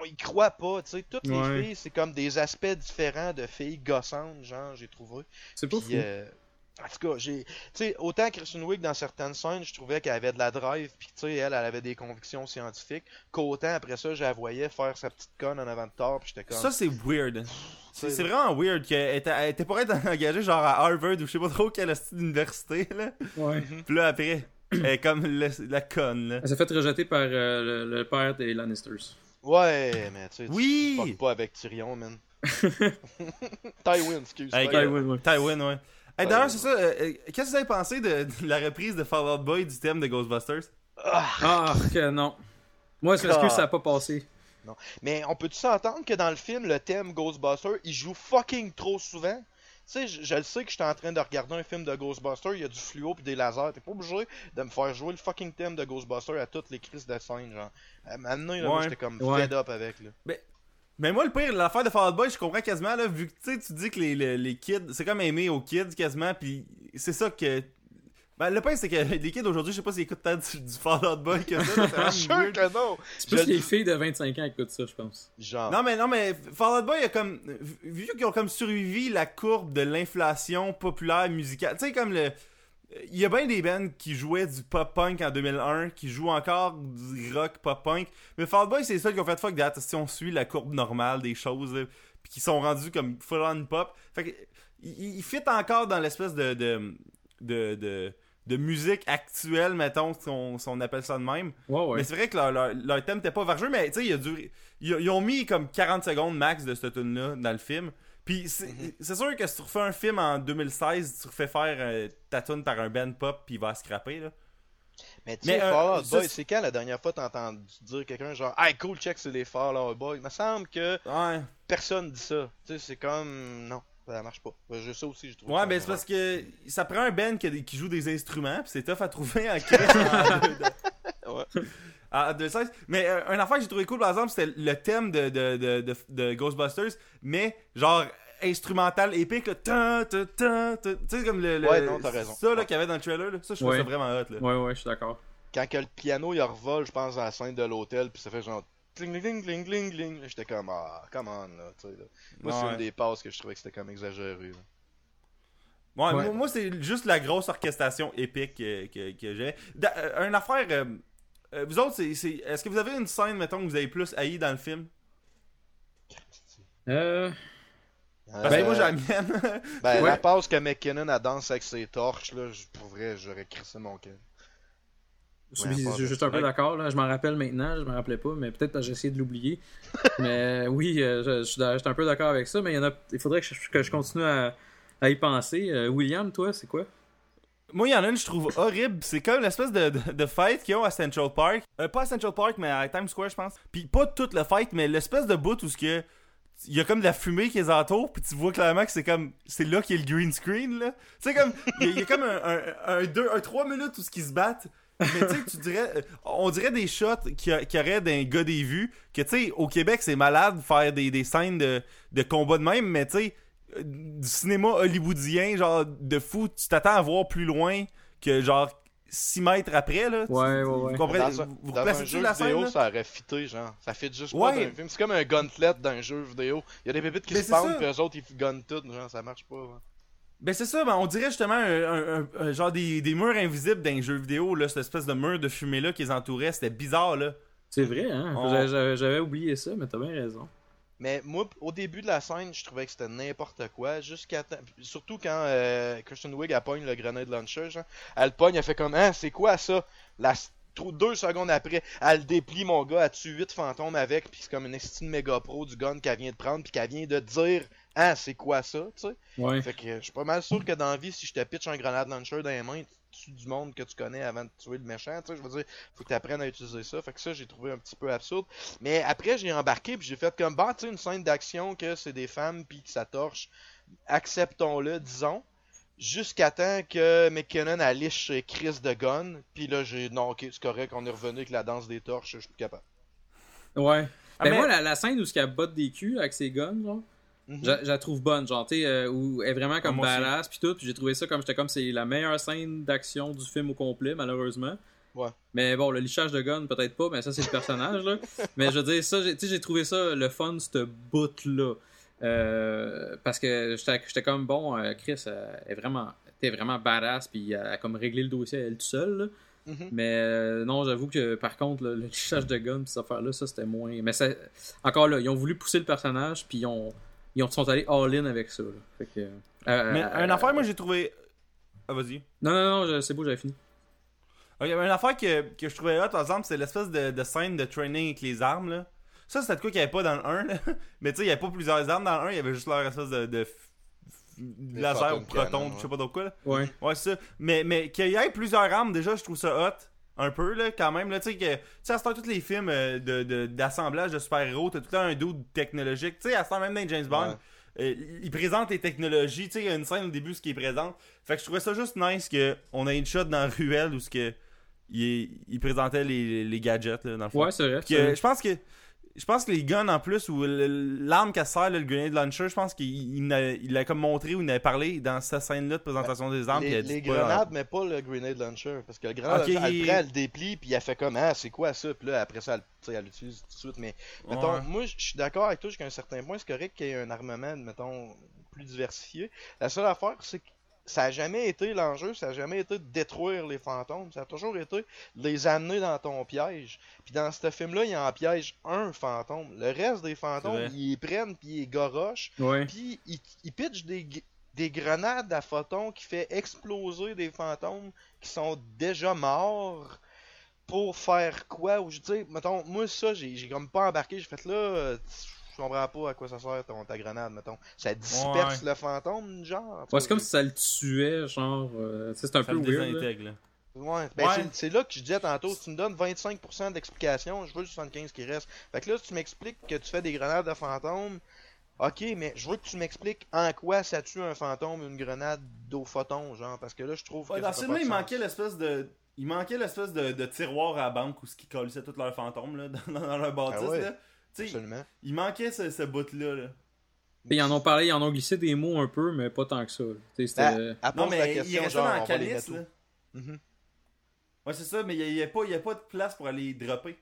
on y croit pas, tu sais, toutes les filles, c'est comme des aspects différents de filles gossantes, genre, j'ai trouvé. C'est pas Puis, fou. euh, en tout cas, j'ai. Tu sais, autant Kristen Wiig dans certaines scènes, je trouvais qu'elle avait de la drive, puis tu sais, elle, elle avait des convictions scientifiques. Qu'autant après ça, je la voyais faire sa petite conne en avant de tort, puis j'étais comme. Ça, c'est weird. C'est vraiment weird qu'elle était, elle était pour être engagée genre à Harvard ou je sais pas trop quelle style d'université, là. Ouais. Puis là, après, elle est comme le- la conne, là. Elle s'est fait rejeter par euh, le, le père des Lannisters. Ouais, mais tu sais, Oui! tu fuck pas avec Tyrion, man. Tywin, excuse. Hey, Tywin. Ouais. Tywin, ouais. Hey, Ouais. D'ailleurs, c'est ça. euh, euh, Qu'est-ce que vous avez pensé de, de la reprise de Fall Out Boy du thème de Ghostbusters? Ah, Ah, que non. Moi, c'est parce que ça a pas passé. Mais on peut-tu s'entendre que dans le film, le thème Ghostbuster, il joue fucking trop souvent? Tu sais, je, je le sais que j'étais en train de regarder un film de Ghostbuster, il y a du fluo pis des lasers. T'es pas obligé de me faire jouer le fucking thème de Ghostbuster à toutes les crises de scène, genre. Maintenant, là, moi, Ouais. j'étais comme Ouais. fed up avec, là. Mais moi, le pire, l'affaire de Fall Out Boy, je comprends quasiment, là, vu que tu sais, tu dis que les, les, les kids, c'est comme aimer aux kids quasiment, puis c'est ça que. Ben, le pire, c'est que les kids aujourd'hui, je sais pas s'ils écoutent tant du, du Fall Out Boy que ça. c'est sûr que non! C'est plus Je- les filles de 25 ans qui écoutent ça, je pense. Genre. Non, mais non, mais Fall Out Boy, il a comme. Vu qu'ils ont comme survécu la courbe de l'inflation populaire musicale, tu sais, comme le. Il y a bien des bands qui jouaient du pop-punk en 2001, qui jouent encore du rock pop-punk. Mais Fall Out Boy, c'est les seuls qui ont fait fuck that. Si on suit la courbe normale des choses, là, puis qui sont rendus comme full-on pop. Fait que. Ils il fit encore dans l'espèce de. de, de, de de musique actuelle, mettons, si on, si on appelle ça de même. Ouais, ouais. Mais c'est vrai que leur, leur, leur thème n'était pas vargeux, mais tu sais, il a duré. Ils, ils ont mis comme 40 secondes max de cette tune là dans le film. Puis c'est Mhm. c'est sûr que si tu refais un film en 2016, tu refais faire euh, ta tune par un band pop, puis il va scraper, là. Mais tu sais, euh, Boy, c'est quand la dernière fois t'as entendu dire quelqu'un genre, hey cool, check, c'est les Fall Out Boy? Il me semble que Ouais. personne dit ça. Tu sais, c'est comme. Non, ça marche pas. Ben, Je ça aussi, je trouve. Ouais, ben c'est parce que ça prend un band qui, joue des instruments, puis c'est tough à trouver en Ouais. à 2016. Mais euh, un affaire que j'ai trouvé cool, par exemple, c'était le thème de, de, de, de, de Ghostbusters, mais genre instrumental épique, là. Tu sais, comme le. le- Ouais, non, t'as raison. Ça, là, qu'il y avait dans le trailer, là. Ça, je trouve Ouais. ça vraiment hot, là. Ouais, ouais, je suis d'accord. Quand que le piano il revole, je pense, à la scène de l'hôtel, puis ça fait genre. Cling, cling, cling, cling, cling. J'étais comme, ah, come on, là, tu sais, là. Moi, c'est une des passes que je trouvais que c'était comme exagéré. là. Ouais, Ouais. moi, moi, c'est juste la grosse orchestration épique que, que j'ai. Euh, une affaire. euh, euh, vous autres, c'est, c'est- est-ce que vous avez une scène, mettons, que vous avez plus haï dans le film? Euh. Parce que Euh, moi, j'ai la mienne. Ben, Ouais. la passe que McKinnon a danse avec ses torches, là, je- pour vrai, j'aurais crissé mon cœur. Je Ouais, suis pas je suis juste un peu Ouais. d'accord, là. Je m'en rappelle maintenant, je me rappelais pas, mais peut-être que j'ai essayé de l'oublier. mais oui, euh, je, je suis d'a- je suis un peu d'accord avec ça, mais il y en a. Il faudrait que je, que je continue à, à y penser. Euh, William, toi, c'est quoi? Moi, il y en a une que je trouve horrible. C'est comme l'espèce de, de, de fight qu'ils ont à Central Park. Euh, pas à Central Park, mais à Times Square, je pense. Puis pas toute le fight, mais l'espèce de bout où ce que il y a comme de la fumée qui les entoure, puis tu vois clairement que c'est comme c'est là qu'il y a le green screen là. Tu sais comme il y, a- il y a comme un un, un, deux, un trois minutes où ce qu'ils se battent. Mais tu sais, tu dirais, euh, on dirait des shots qui, qui auraient d'un gars des vues. Que tu sais, au Québec, c'est malade de faire des, des scènes de, de combat de même, mais tu sais, euh, du cinéma hollywoodien, genre de fou, tu t'attends à voir plus loin que genre 6 mètres après, là. Tu- Ouais, ouais, ouais. Vous comprenez? Dans un, vous dans un jeu la vidéo, ça aurait fité, genre. Ça fit juste Ouais. pas d'un film. C'est comme un gauntlet d'un jeu vidéo. Il y a des pépites qui Mais se pendent, puis eux autres, ils gunnent tout. Genre, ça marche pas. hein. Ben c'est ça, ben on dirait justement un, un- un- un genre des, des murs invisibles d'un jeu vidéo, là, cette espèce de mur de fumée là qui les entourait, c'était bizarre là. C'est vrai, hein? On- J'avais- oublié ça, mais t'as bien raison. Mais moi, au début de la scène, je trouvais que c'était n'importe quoi. Jusqu'à temps- Surtout quand euh, Kristen Wiig elle pogne le grenade launcher. Genre. Elle le pogne, elle fait comme Hein, c'est quoi ça? La... Deux secondes après, elle déplie mon gars, elle tue 8 fantômes avec, puis c'est comme une estime méga pro du gun qu'elle vient de prendre, puis qu'elle vient de dire Ah, c'est quoi ça, tu sais? Ouais. Fait que je suis pas mal sûr que dans la vie, si je te pitch un grenade launcher dans les mains, tu tues du monde que tu connais avant de tuer le méchant, tu sais, je veux dire, faut que tu apprennes à utiliser ça. Fait que ça, j'ai trouvé un petit peu absurde. Mais après, j'ai embarqué, puis j'ai fait comme, bah, tu sais, une scène d'action que c'est des femmes, puis que ça torche, acceptons-le, disons. Jusqu'à temps que McKinnon a liche Chris de gun, puis là, j'ai, non, ok, c'est correct, on est revenu avec la danse des torches, je suis plus capable. Ouais. Ah, ben mais- moi, la, la scène où ce qu'elle botte des culs avec ses guns, genre, Mhm. je, je la trouve bonne, genre, tu sais, euh, où elle est vraiment comme Ah, badass pis tout, pis j'ai trouvé ça comme, j'étais comme, c'est la meilleure scène d'action du film au complet, malheureusement. Ouais. Mais bon, le lichage de gun, peut-être pas, mais ça, c'est le personnage, là. Mais je veux dire, ça, tu sais, j'ai trouvé ça le fun, ce bout-là. Euh, parce que j'étais comme, bon, euh, Chris, euh, est vraiment, t'es vraiment badass, puis elle a comme réglé le dossier elle toute seule, là. Mhm. Mais euh, non, j'avoue que par contre, le, le lichage de gun, pis cette affaire-là, ça c'était moins. Mais ça, encore là, ils ont voulu pousser le personnage, puis ils ont, ils ont sont allés all-in avec ça. Là. Fait que, euh, Mais euh, une affaire moi j'ai trouvé Ah vas-y. Non, non, non, c'est beau, j'avais fini. Ok, mais une affaire que, que je trouvais hot par exemple, c'est l'espèce de, de scène de training avec les armes là. Ça c'était de quoi qu'il n'y avait pas dans le 1 là. Mais tu sais, il n'y avait pas plusieurs armes dans le 1, il y avait juste leur espèce de, de laser ou proton, je sais pas quoi là. Ouais. Ouais, c'est ça. Mais, mais qu'il y ait plusieurs armes, déjà, je trouve ça hot. Un peu, là, quand même. Là, tu sais, que, tu sais, à ce temps, tous les films euh, de, de- d'assemblage de, super-héros, t'as tout le temps un doute technologique. Tu sais, à ce temps, même dans James Bond, euh, il présente les technologies. Tu sais, il y a une scène au début, ce qui est présente. Fait que je trouvais ça juste nice qu'on ait une shot dans ruelle où ce que, il, il présentait les, les gadgets, là, dans le fond. Ouais, c'est que, vrai. je pense que je pense que les guns en plus ou le- l'arme qu'elle sert là, le grenade launcher je pense qu'il il l'a comme montré ou il avait parlé dans cette scène là de présentation des armes les, elle dit les pas- grenades, mais pas le grenade launcher. Parce que le grenade Ok. launcher, elle prend, elle le déplie, puis elle fait comme, ah, c'est quoi ça? Puis là, après ça, elle, l'utilise tout de suite. Mais, mettons, Ouais. moi, je suis d'accord avec toi jusqu'à un certain point. C'est correct qu'il y ait un armement, mettons, plus diversifié. La seule affaire, c'est que ça a jamais été l'enjeu, ça a jamais été de détruire les fantômes, ça a toujours été de les amener dans ton piège. Puis dans ce film-là, il y en piège un fantôme. Le reste des fantômes, ils les prennent puis ils gorochent. Ouais. Puis il, il pitch des, des grenades à photons qui fait exploser des fantômes qui sont déjà morts pour faire quoi ou je dis mettons moi ça j'ai j'ai comme pas embarqué j'ai fait là euh, je comprends pas à quoi ça sert ton, ta grenade mettons ça disperse le fantôme genre Ouais, c'est comme si ça le tuait, genre. euh, tu sais, c'est un ça peu le weird. là. désintègre là. Ouais, ben Ouais. c'est- là que je disais tantôt, si tu me donnes 25% d'explication, je veux le 75 qui reste. Fait que là, si tu m'expliques que tu fais des grenades de fantômes, ok, mais je veux que tu m'expliques en quoi ça tue un fantôme une grenade d'eau photon, genre, parce que là, je trouve Ouais, que dans de il manquait l'espèce de. Il manquait l'espèce de, de tiroir à la banque où ce qui collissaient tous leurs fantômes là, dans, dans leur bâtisse. Ah ouais. là. Tu sais, Absolument. il manquait ce, ce bout-là. Là. Ils en ont parlé, ils en ont glissé des mots un peu, mais pas tant que ça. là. Tu sais, c'était. Ben, Non, la mais il restait genre, dans le calice. Là. Mhm. Ouais, c'est ça, mais il n'y a, pas- il y a pas de place pour aller dropper.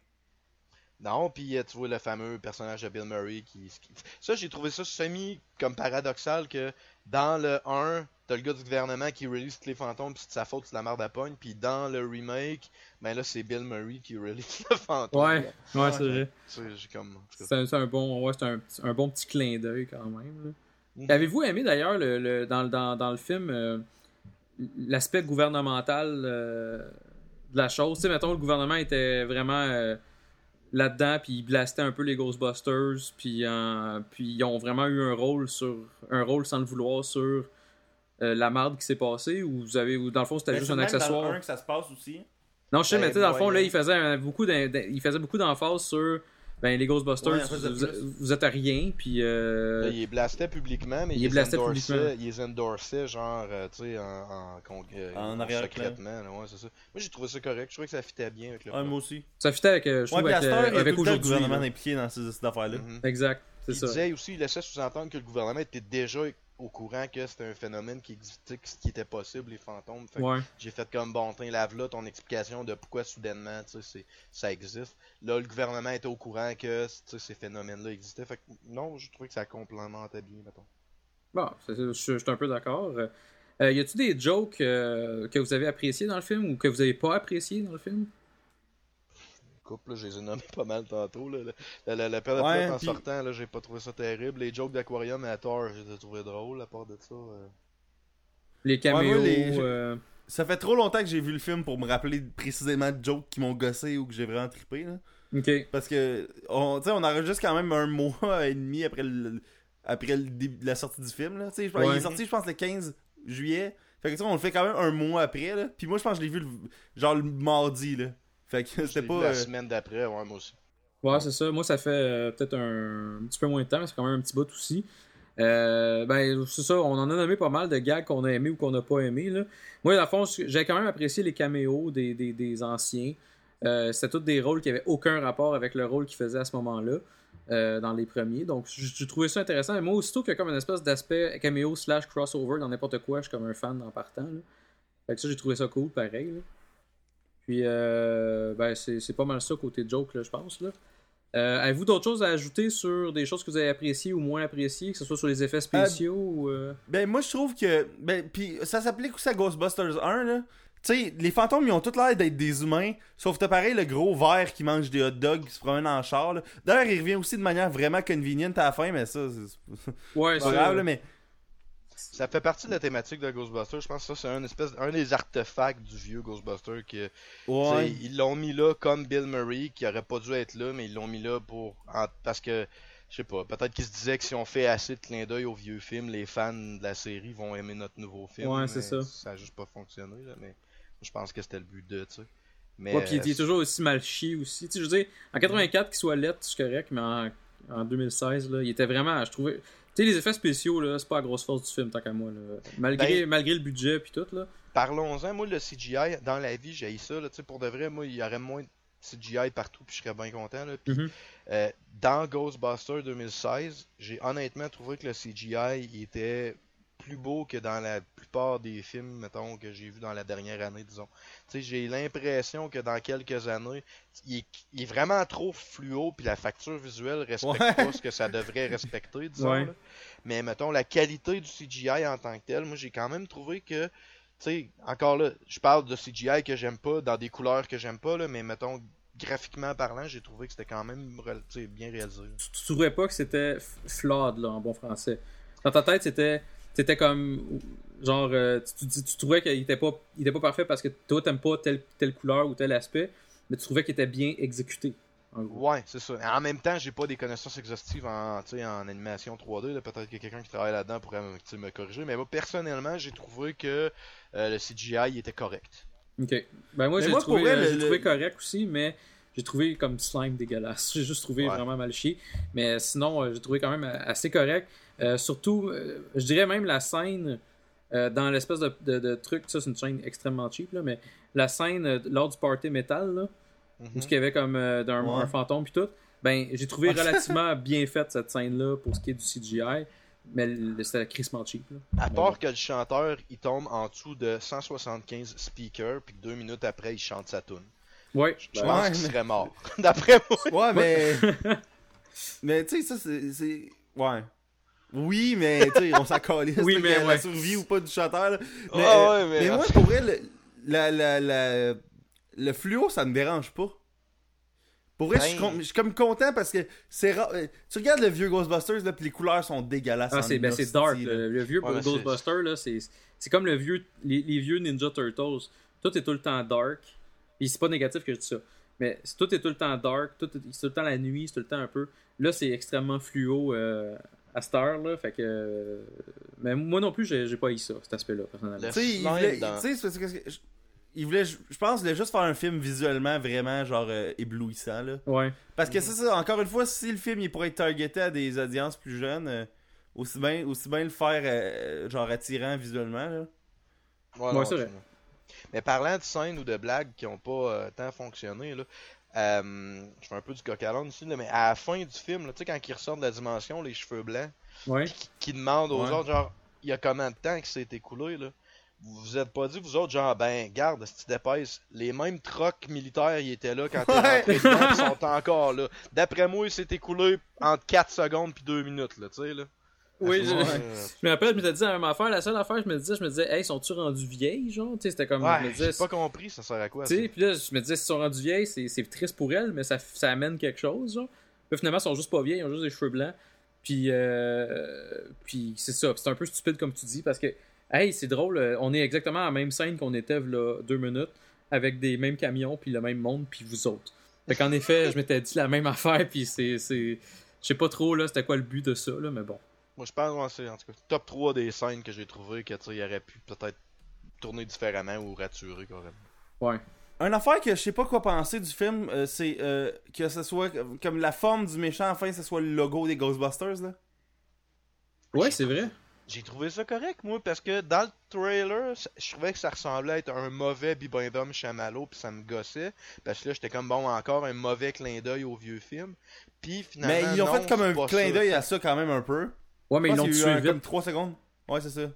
Non, puis euh, tu vois le fameux personnage de Bill Murray qui... qui- Ça, j'ai trouvé ça semi comme paradoxal que dans le 1, t'as le gars du gouvernement qui release tous les fantômes, puis c'est de sa faute, c'est la merde à pogne, puis dans le remake, ben là, c'est Bill Murray qui release le fantôme. Ouais, ouais, c'est vrai. Comme... C'est un, bon, ouais, c'est un, petit- un bon petit clin d'œil quand même. Mhm. Avez-vous aimé d'ailleurs le, le- dans, le- dans, dans le film euh, l'aspect gouvernemental euh, de la chose? Tu sais, mettons, le gouvernement était vraiment euh, là-dedans, puis ils blastaient un peu les Ghostbusters, puis, euh, puis ils ont vraiment eu un rôle sur un rôle sans le vouloir sur euh, la marde qui s'est passée ou vous avez ou dans le fond c'était juste un même Dans accessoire? le 1 que ça se passe aussi. non je sais Ben, mais tu sais dans le fond là il faisait un- beaucoup il faisait beaucoup d'emphase sur ben les Ghostbusters Ouais, en fait, vous, de plus. vous êtes à rien puis euh, Là, il les blastait publiquement, mais il il, les blastait endorsait, publiquement. il les endorsait, genre, euh, tu sais, en, en, euh, En secrètement. là, ouais, c'est ça. Moi, j'ai trouvé ça correct. Je trouvais que ça fitait bien avec le Ouais, moi aussi. ça fitait avec je Ouais, trouve avec, il avec tout le gouvernement là. impliqué dans ces, cette affaire-là. Mhm. exact c'est Il ça disait aussi, il laissait sous-entendre que le gouvernement était déjà au courant que c'était un phénomène qui existait, qui était possible, les fantômes. Ouais J'ai fait comme bon, lave là ton explication de pourquoi soudainement tu sais, c'est- ça existe. Là, le gouvernement était au courant que ces phénomènes-là existaient. Fait que non, je trouvais que ça complémentait bien, mettons. bon je, je suis un peu d'accord Euh, y a-tu des jokes euh, que vous avez appréciés dans le film ou que vous avez pas appréciés dans le film? Couple, là, je les ai nommés pas mal tantôt. Là. La, la, la période Ouais, en sortant, là, j'ai pas trouvé ça terrible. Les jokes d'aquarium à Thor, j'ai trouvé drôle à part de ça. euh. les caméos les- euh, Ça fait trop longtemps que j'ai vu le film pour me rappeler précisément de jokes qui m'ont gossé ou que j'ai vraiment trippé. Là. ok Parce que, on, tu sais, on enregistre quand même un mois et demi après, le, après le début- la sortie du film. Là. Tu sais, je pense- Il Ouais. est sorti, je pense, le 15 juillet. Fait que tu sais, on le fait quand même un mois après. Là. Puis moi, je pense que je l'ai vu le- genre le mardi. Là. Fait que c'était pas. la euh, semaine d'après, ouais, moi aussi. Ouais, c'est ça. Moi, ça fait euh, peut-être un, un petit peu moins de temps, mais c'est quand même un petit bout aussi. Euh, ben, c'est ça, on en a nommé pas mal de gags qu'on a aimés ou qu'on n'a pas aimés. Là. Moi, dans le fond, j'ai quand même apprécié les caméos des, des, des anciens. Euh, C'était tous des rôles qui avaient aucun rapport avec le rôle qu'ils faisaient à ce moment-là, euh, dans les premiers. Donc, j'ai j'ai trouvé ça intéressant. Et moi, aussitôt qu'il y a comme une espèce d'aspect caméo slash crossover dans n'importe quoi, je suis comme un fan en partant. Là. Fait que ça, j'ai trouvé ça cool, pareil. là. Puis, euh, ben, c'est pas mal ça côté joke, là, je pense. Là. Euh, Avez-vous d'autres choses à ajouter sur des choses que vous avez appréciées ou moins appréciées, que ce soit sur les effets spéciaux ou. euh, Ben, moi, je trouve que. Ben, puis ça s'applique aussi à Ghostbusters 1, là. Tu sais, les fantômes, ils ont tous l'air d'être des humains, sauf que pareil, le gros verre qui mange des hot dogs, qui se promène en char. D'ailleurs, il revient aussi de manière vraiment convenient à la fin, mais ça, c'est Ouais, pas ça- grave, là, mais. Ça fait partie de la thématique de Ghostbusters. Je pense que ça, c'est un, espèce, un des artefacts du vieux Ghostbuster que Ouais. Ils l'ont mis là comme Bill Murray, qui aurait pas dû être là, mais ils l'ont mis là pour. en- Parce que, je sais pas, peut-être qu'ils se disaient que si on fait assez de clin d'œil au vieux film, les fans de la série vont aimer notre nouveau film. Ouais, c'est ça. Ça a juste pas fonctionné, là, mais je pense que c'était le but de, tu sais. Mais. Ouais, puis il est euh, toujours aussi mal chié aussi. Tu sais, je veux dire, en 84, qu'il soit lettre, c'est correct, mais en, en 2016, là, il était vraiment. Je trouvais. Tu sais, les effets spéciaux, là, c'est pas la grosse force du film, tant qu'à moi. Là. Malgré, Ben- malgré le budget, puis tout, là. Parlons-en, moi, le CGI, dans la vie, j'ai ça, là, tu sais, pour de vrai, moi, il y aurait moins de CGI partout, puis je serais bien content, là. Puis, Mhm. euh, dans Ghostbusters 2016, j'ai honnêtement trouvé que le CGI il était plus beau que dans la plupart des films, mettons, que j'ai vu dans la dernière année, disons. Tu sais, j'ai l'impression que dans quelques années, il est, il est vraiment trop fluo, puis la facture visuelle respecte Ouais. pas ce que ça devrait respecter, disons. Ouais. Mais mettons, la qualité du CGI en tant que tel, moi j'ai quand même trouvé que, tu sais, encore là, je parle de CGI que j'aime pas, dans des couleurs que j'aime pas, là, mais mettons, graphiquement parlant, j'ai trouvé que c'était quand même bien réalisé. Tu, tu trouvais pas que c'était flawed, là, en bon français? Dans ta tête, c'était. C'était comme. Genre, euh, tu, tu, tu trouvais qu'il était pas, il était pas parfait parce que toi, t'aimes pas telle, telle couleur ou tel aspect, mais tu trouvais qu'il était bien exécuté. Ouais, c'est ça. En même temps, j'ai pas des connaissances exhaustives en, tu sais, en animation 3D. là. Peut-être que quelqu'un qui travaille là-dedans pourrait me, corriger. Mais moi, personnellement, j'ai trouvé que euh, le CGI était correct. Ok. Ben moi, j'ai moi, trouvé, vrai, euh, le- trouvé correct aussi, mais j'ai trouvé comme slime dégueulasse. J'ai juste trouvé Ouais. vraiment mal chié. Mais sinon, euh, j'ai trouvé quand même assez correct. Euh, surtout, euh, je dirais même la scène euh, dans l'espèce de, de, de truc, ça c'est une scène extrêmement cheap, là, mais la scène euh, lors du party métal, là, Mhm. où il y avait comme euh, d'un, Ouais. un fantôme puis tout, ben j'ai trouvé relativement bien faite cette scène-là pour ce qui est du CGI, mais c'était crissement cheap. Là. À part que le chanteur, il tombe en dessous de 175 speakers, puis deux minutes après, il chante sa tune. Ouais, Je Ben pense ouais, qu'il mais- serait mort. D'après moi. Ouais, mais. mais tu sais, ça, c'est. c'est- Ouais. Oui, mais tu sais, on s'en calisse. Oui, là, mais la ouais. survie ou pas du chanteur. là. Mais, Ah euh, ouais, mais- mais moi, pour vrai, le, la, la, la- le fluo, ça me dérange pas. Pour vrai, je suis Ben- com- je suis comme content parce que c'est rare. euh, Tu regardes le vieux Ghostbusters, là, puis les couleurs sont dégueulasses. Ah, c'est ben, dark. là. Le, le vieux Ouais, mais c'est- Ghostbuster, là, c'est c'est comme le vieux, les, les vieux Ninja Turtles. Tout est tout le temps dark. Puis c'est pas négatif que je dis ça. Mais tout est tout le temps dark. Tout est- c'est tout le temps la nuit. C'est tout le temps un peu. Là, c'est extrêmement fluo euh, à cette heure, là. Fait que. Mais moi non plus, j'ai j'ai pas eu ça, cet aspect-là, personnellement. Le Tu sais, il voulait, dans- je- il voulait, je pense, qu'il voulait juste faire un film visuellement vraiment genre euh, éblouissant là. Ouais. Parce que c'est ça, encore une fois, si le film il pourrait être targeté à des audiences plus jeunes, euh, aussi bien, aussi bien le faire euh, genre attirant visuellement là. Ouais, Ouais, c'est vrai. Mais parlant de scènes ou de blagues qui ont pas euh, tant fonctionné, là, euh, je fais un peu du coq à ici, là, mais à la fin du film, là, tu sais, quand il ressort de la dimension, les cheveux blancs, Ouais. qui, qui demande aux Ouais. autres, genre, il y a combien de temps que s'est écoulé, là? Vous vous êtes pas dit, vous autres, genre, ben, garde, si tu dépêches, les mêmes trocs militaires, ils étaient là quand Ouais. ils sont encore là. D'après moi, il s'est écoulé entre 4 secondes puis 2 minutes, là, tu sais, là. Oui, je, Ouais. je me rappelle, je m'étais dit la même affaire. La seule affaire, je me disais, je me disais, hey, sont-tu rendus vieilles, genre? Tu sais, c'était comme. je me Ouais, disais, j'ai pas compris, ça sert à quoi, Tu ça? sais, puis là, je me disais, s'ils sont rendus vieilles, c'est c'est triste pour elles, mais ça, ça amène quelque chose, genre. Puis finalement, ils sont juste pas vieilles, ils ont juste des cheveux blancs. Puis, euh, puis c'est ça. Puis C'est un peu stupide, comme tu dis, parce que, hey, c'est drôle, euh, on est exactement à la même scène qu'on était, là, deux minutes, avec des mêmes camions, puis le même monde, puis vous autres. Fait qu'en effet, je m'étais dit la même affaire, puis c'est. c'est- Je sais pas trop, là, c'était quoi le but de ça, là, mais bon. Moi, je pense que c'est en tout cas top 3 des scènes que j'ai trouvé que tu sais, il aurait pu peut-être tourner différemment ou raturer carrément. Ouais. Une affaire que je sais pas quoi penser du film, euh, c'est euh, que ce soit comme la forme du méchant enfin, ce soit le logo des Ghostbusters là. Ouais, c'est vrai. J'ai trouvé ça correct, moi, parce que dans le trailer, je trouvais que ça ressemblait à être un mauvais Bibendum Chamallow, puis ça me gossait. Parce que là, j'étais comme, bon, encore un mauvais clin d'œil au vieux film. Puis finalement. Mais ils ont non, fait comme un clin d'œil à ça quand même un peu. Ouais, mais ils l'ont tué vite. comme 3 secondes. Ouais, c'est ça.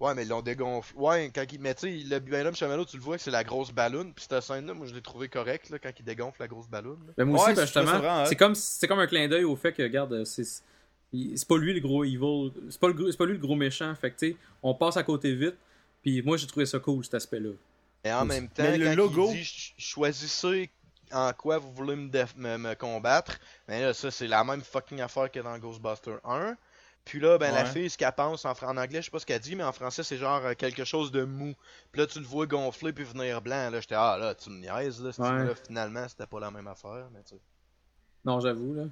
Ouais, mais ils l'ont dégonflé. Ouais, quand il. Mais tu sais, le Bibendum Chamallow, tu le vois que c'est la grosse ballonne. Puis cette scène-là, moi, je l'ai trouvé correct, là, quand il dégonfle la grosse ballonne. Ben, moi aussi, Ouais, ben, justement, hot. c'est comme, c'est comme un clin d'œil au fait que, regarde, c'est, il- c'est pas lui le gros evil, c'est pas, le gros- c'est pas lui le gros méchant, fait que, tu sais, on passe à côté vite, puis moi, j'ai trouvé ça cool, cet aspect-là. Et en même temps, Mais le quand logo- il dit ch- choisissez en quoi vous voulez me, me, me combattre, ben là, ça, c'est la même fucking affaire que dans Ghostbuster 1. Puis là, ben la fille, ce qu'elle pense en, anglais, je sais pas ce qu'elle dit, mais en français, c'est genre euh, quelque chose de mou. Puis là, tu le vois gonfler puis venir blanc. Là, j'étais, ah là, tu me niaises, là. ce Ouais. film-là, finalement, c'était pas la même affaire, mais tu sais. Non, j'avoue, là.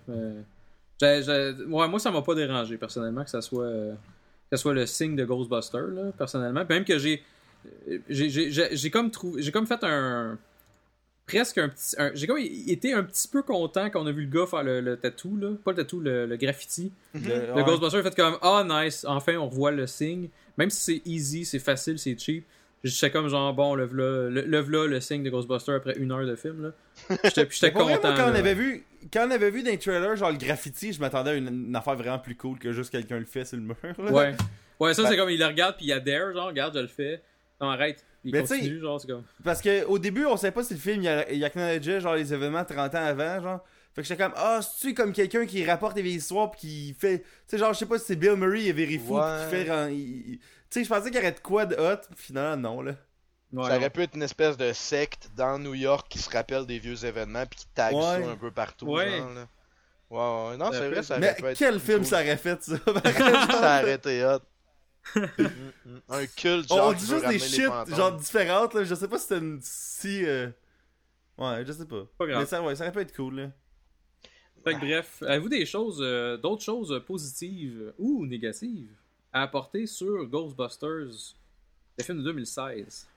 ouais, moi, ça m'a pas dérangé, personnellement, que ça soit, euh, que ça soit le signe de Ghostbuster, là, personnellement. Puis même que euh, j'ai- j'ai comme trouvé, j'ai comme fait un, presque un petit, un- j'ai comme été un petit peu content quand on a vu le gars faire le, le tattoo, là. Pas le tattoo, le, le graffiti. Le, Le ouais. Ghostbuster a fait comme Ah, nice, enfin on revoit le signe. Même si c'est easy, c'est facile, c'est cheap. J'étais comme genre, bon, le v'là le, le, v'là le signe de Ghostbuster après une heure de film. là. J'étais j'étais Pour vrai, content. moi, quand on avait vu quand on avait vu dans les trailers genre le graffiti, je m'attendais à une, une affaire vraiment plus cool que juste quelqu'un le fait sur le mur. là. Ouais. Ouais, ça Ben- c'est comme il le regarde puis il adhère, genre, regarde, je le fais. Non, arrête. Il Mais tu sais- continue, genre, c'est comme. Parce que au début, on savait pas si le film il, il acknowledgeait genre les événements 30 ans avant, genre. Fait que j'étais comme ah, c'est-tu comme quelqu'un qui rapporte des vieilles histoires pis qui fait tu sais genre je sais pas si c'est Bill Murray et vérifie Ouais. pis qui fait il- il- tu sais je pensais qu'il y aurait de quoi de hot, pis finalement non là. Ouais, ça aurait pu être une espèce de secte dans New York qui se rappelle des vieux événements puis qui tag Ouais. ça un peu partout. Ouais. genre, là. Ouais, ouais. Non, c'est vrai, ça aurait Mais pu être quel film cool. ça aurait fait ça? Ça aurait été hot. Mm, mm. un culte On, genre on dit juste des shit genre différentes là, je sais pas si c'était une si euh, Ouais, je sais pas. Pas grave. Mais ça ouais, ça aurait pu être cool là. Fait que bref, avez-vous des choses, euh, d'autres choses positives ou négatives à apporter sur Ghostbusters, le film de 2016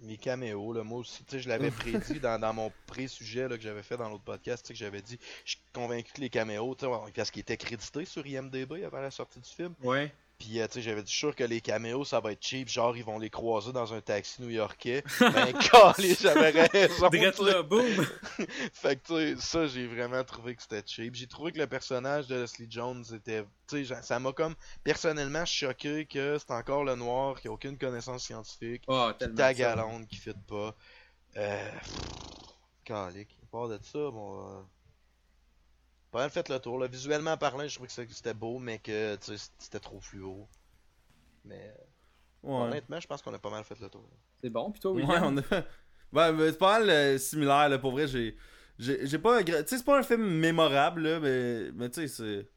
Les caméos, tu sais, je l'avais prédit dans, mon pré-sujet que j'avais fait dans l'autre podcast, tu sais, que j'avais dit, je suis convaincu que les caméos, parce qu'ils étaient crédités sur IMDB avant la sortie du film, Ouais. Puis euh, tu sais, j'avais dit, je suis sûr que les caméos, ça va être cheap, genre, ils vont les croiser dans un taxi new-yorkais, ben, calé, j'avais raison, là, boum Fait que, tu sais, ça, j'ai vraiment trouvé que c'était cheap. J'ai trouvé que le personnage de Leslie Jones était. Tu sais, ça m'a comme personnellement choqué que c'est encore le noir qui a aucune connaissance scientifique, Oh, qui tellement. tag ça. à Londres, qui fit pas. Euh. Calique. À part de ça, bon. Euh... Pas mal fait le tour. Là. Visuellement parlant, je trouvais que c'était- beau, mais que c'était trop fluo. Mais Ouais. honnêtement, je pense qu'on a pas mal fait le tour. C'est bon, pis toi, Ouais, William? on a... Ouais, c'est pas mal euh, similaire, là, pour vrai, j'ai... J'ai pas un Tu sais, c'est pas un film mémorable, là, mais, mais tu sais, c'est...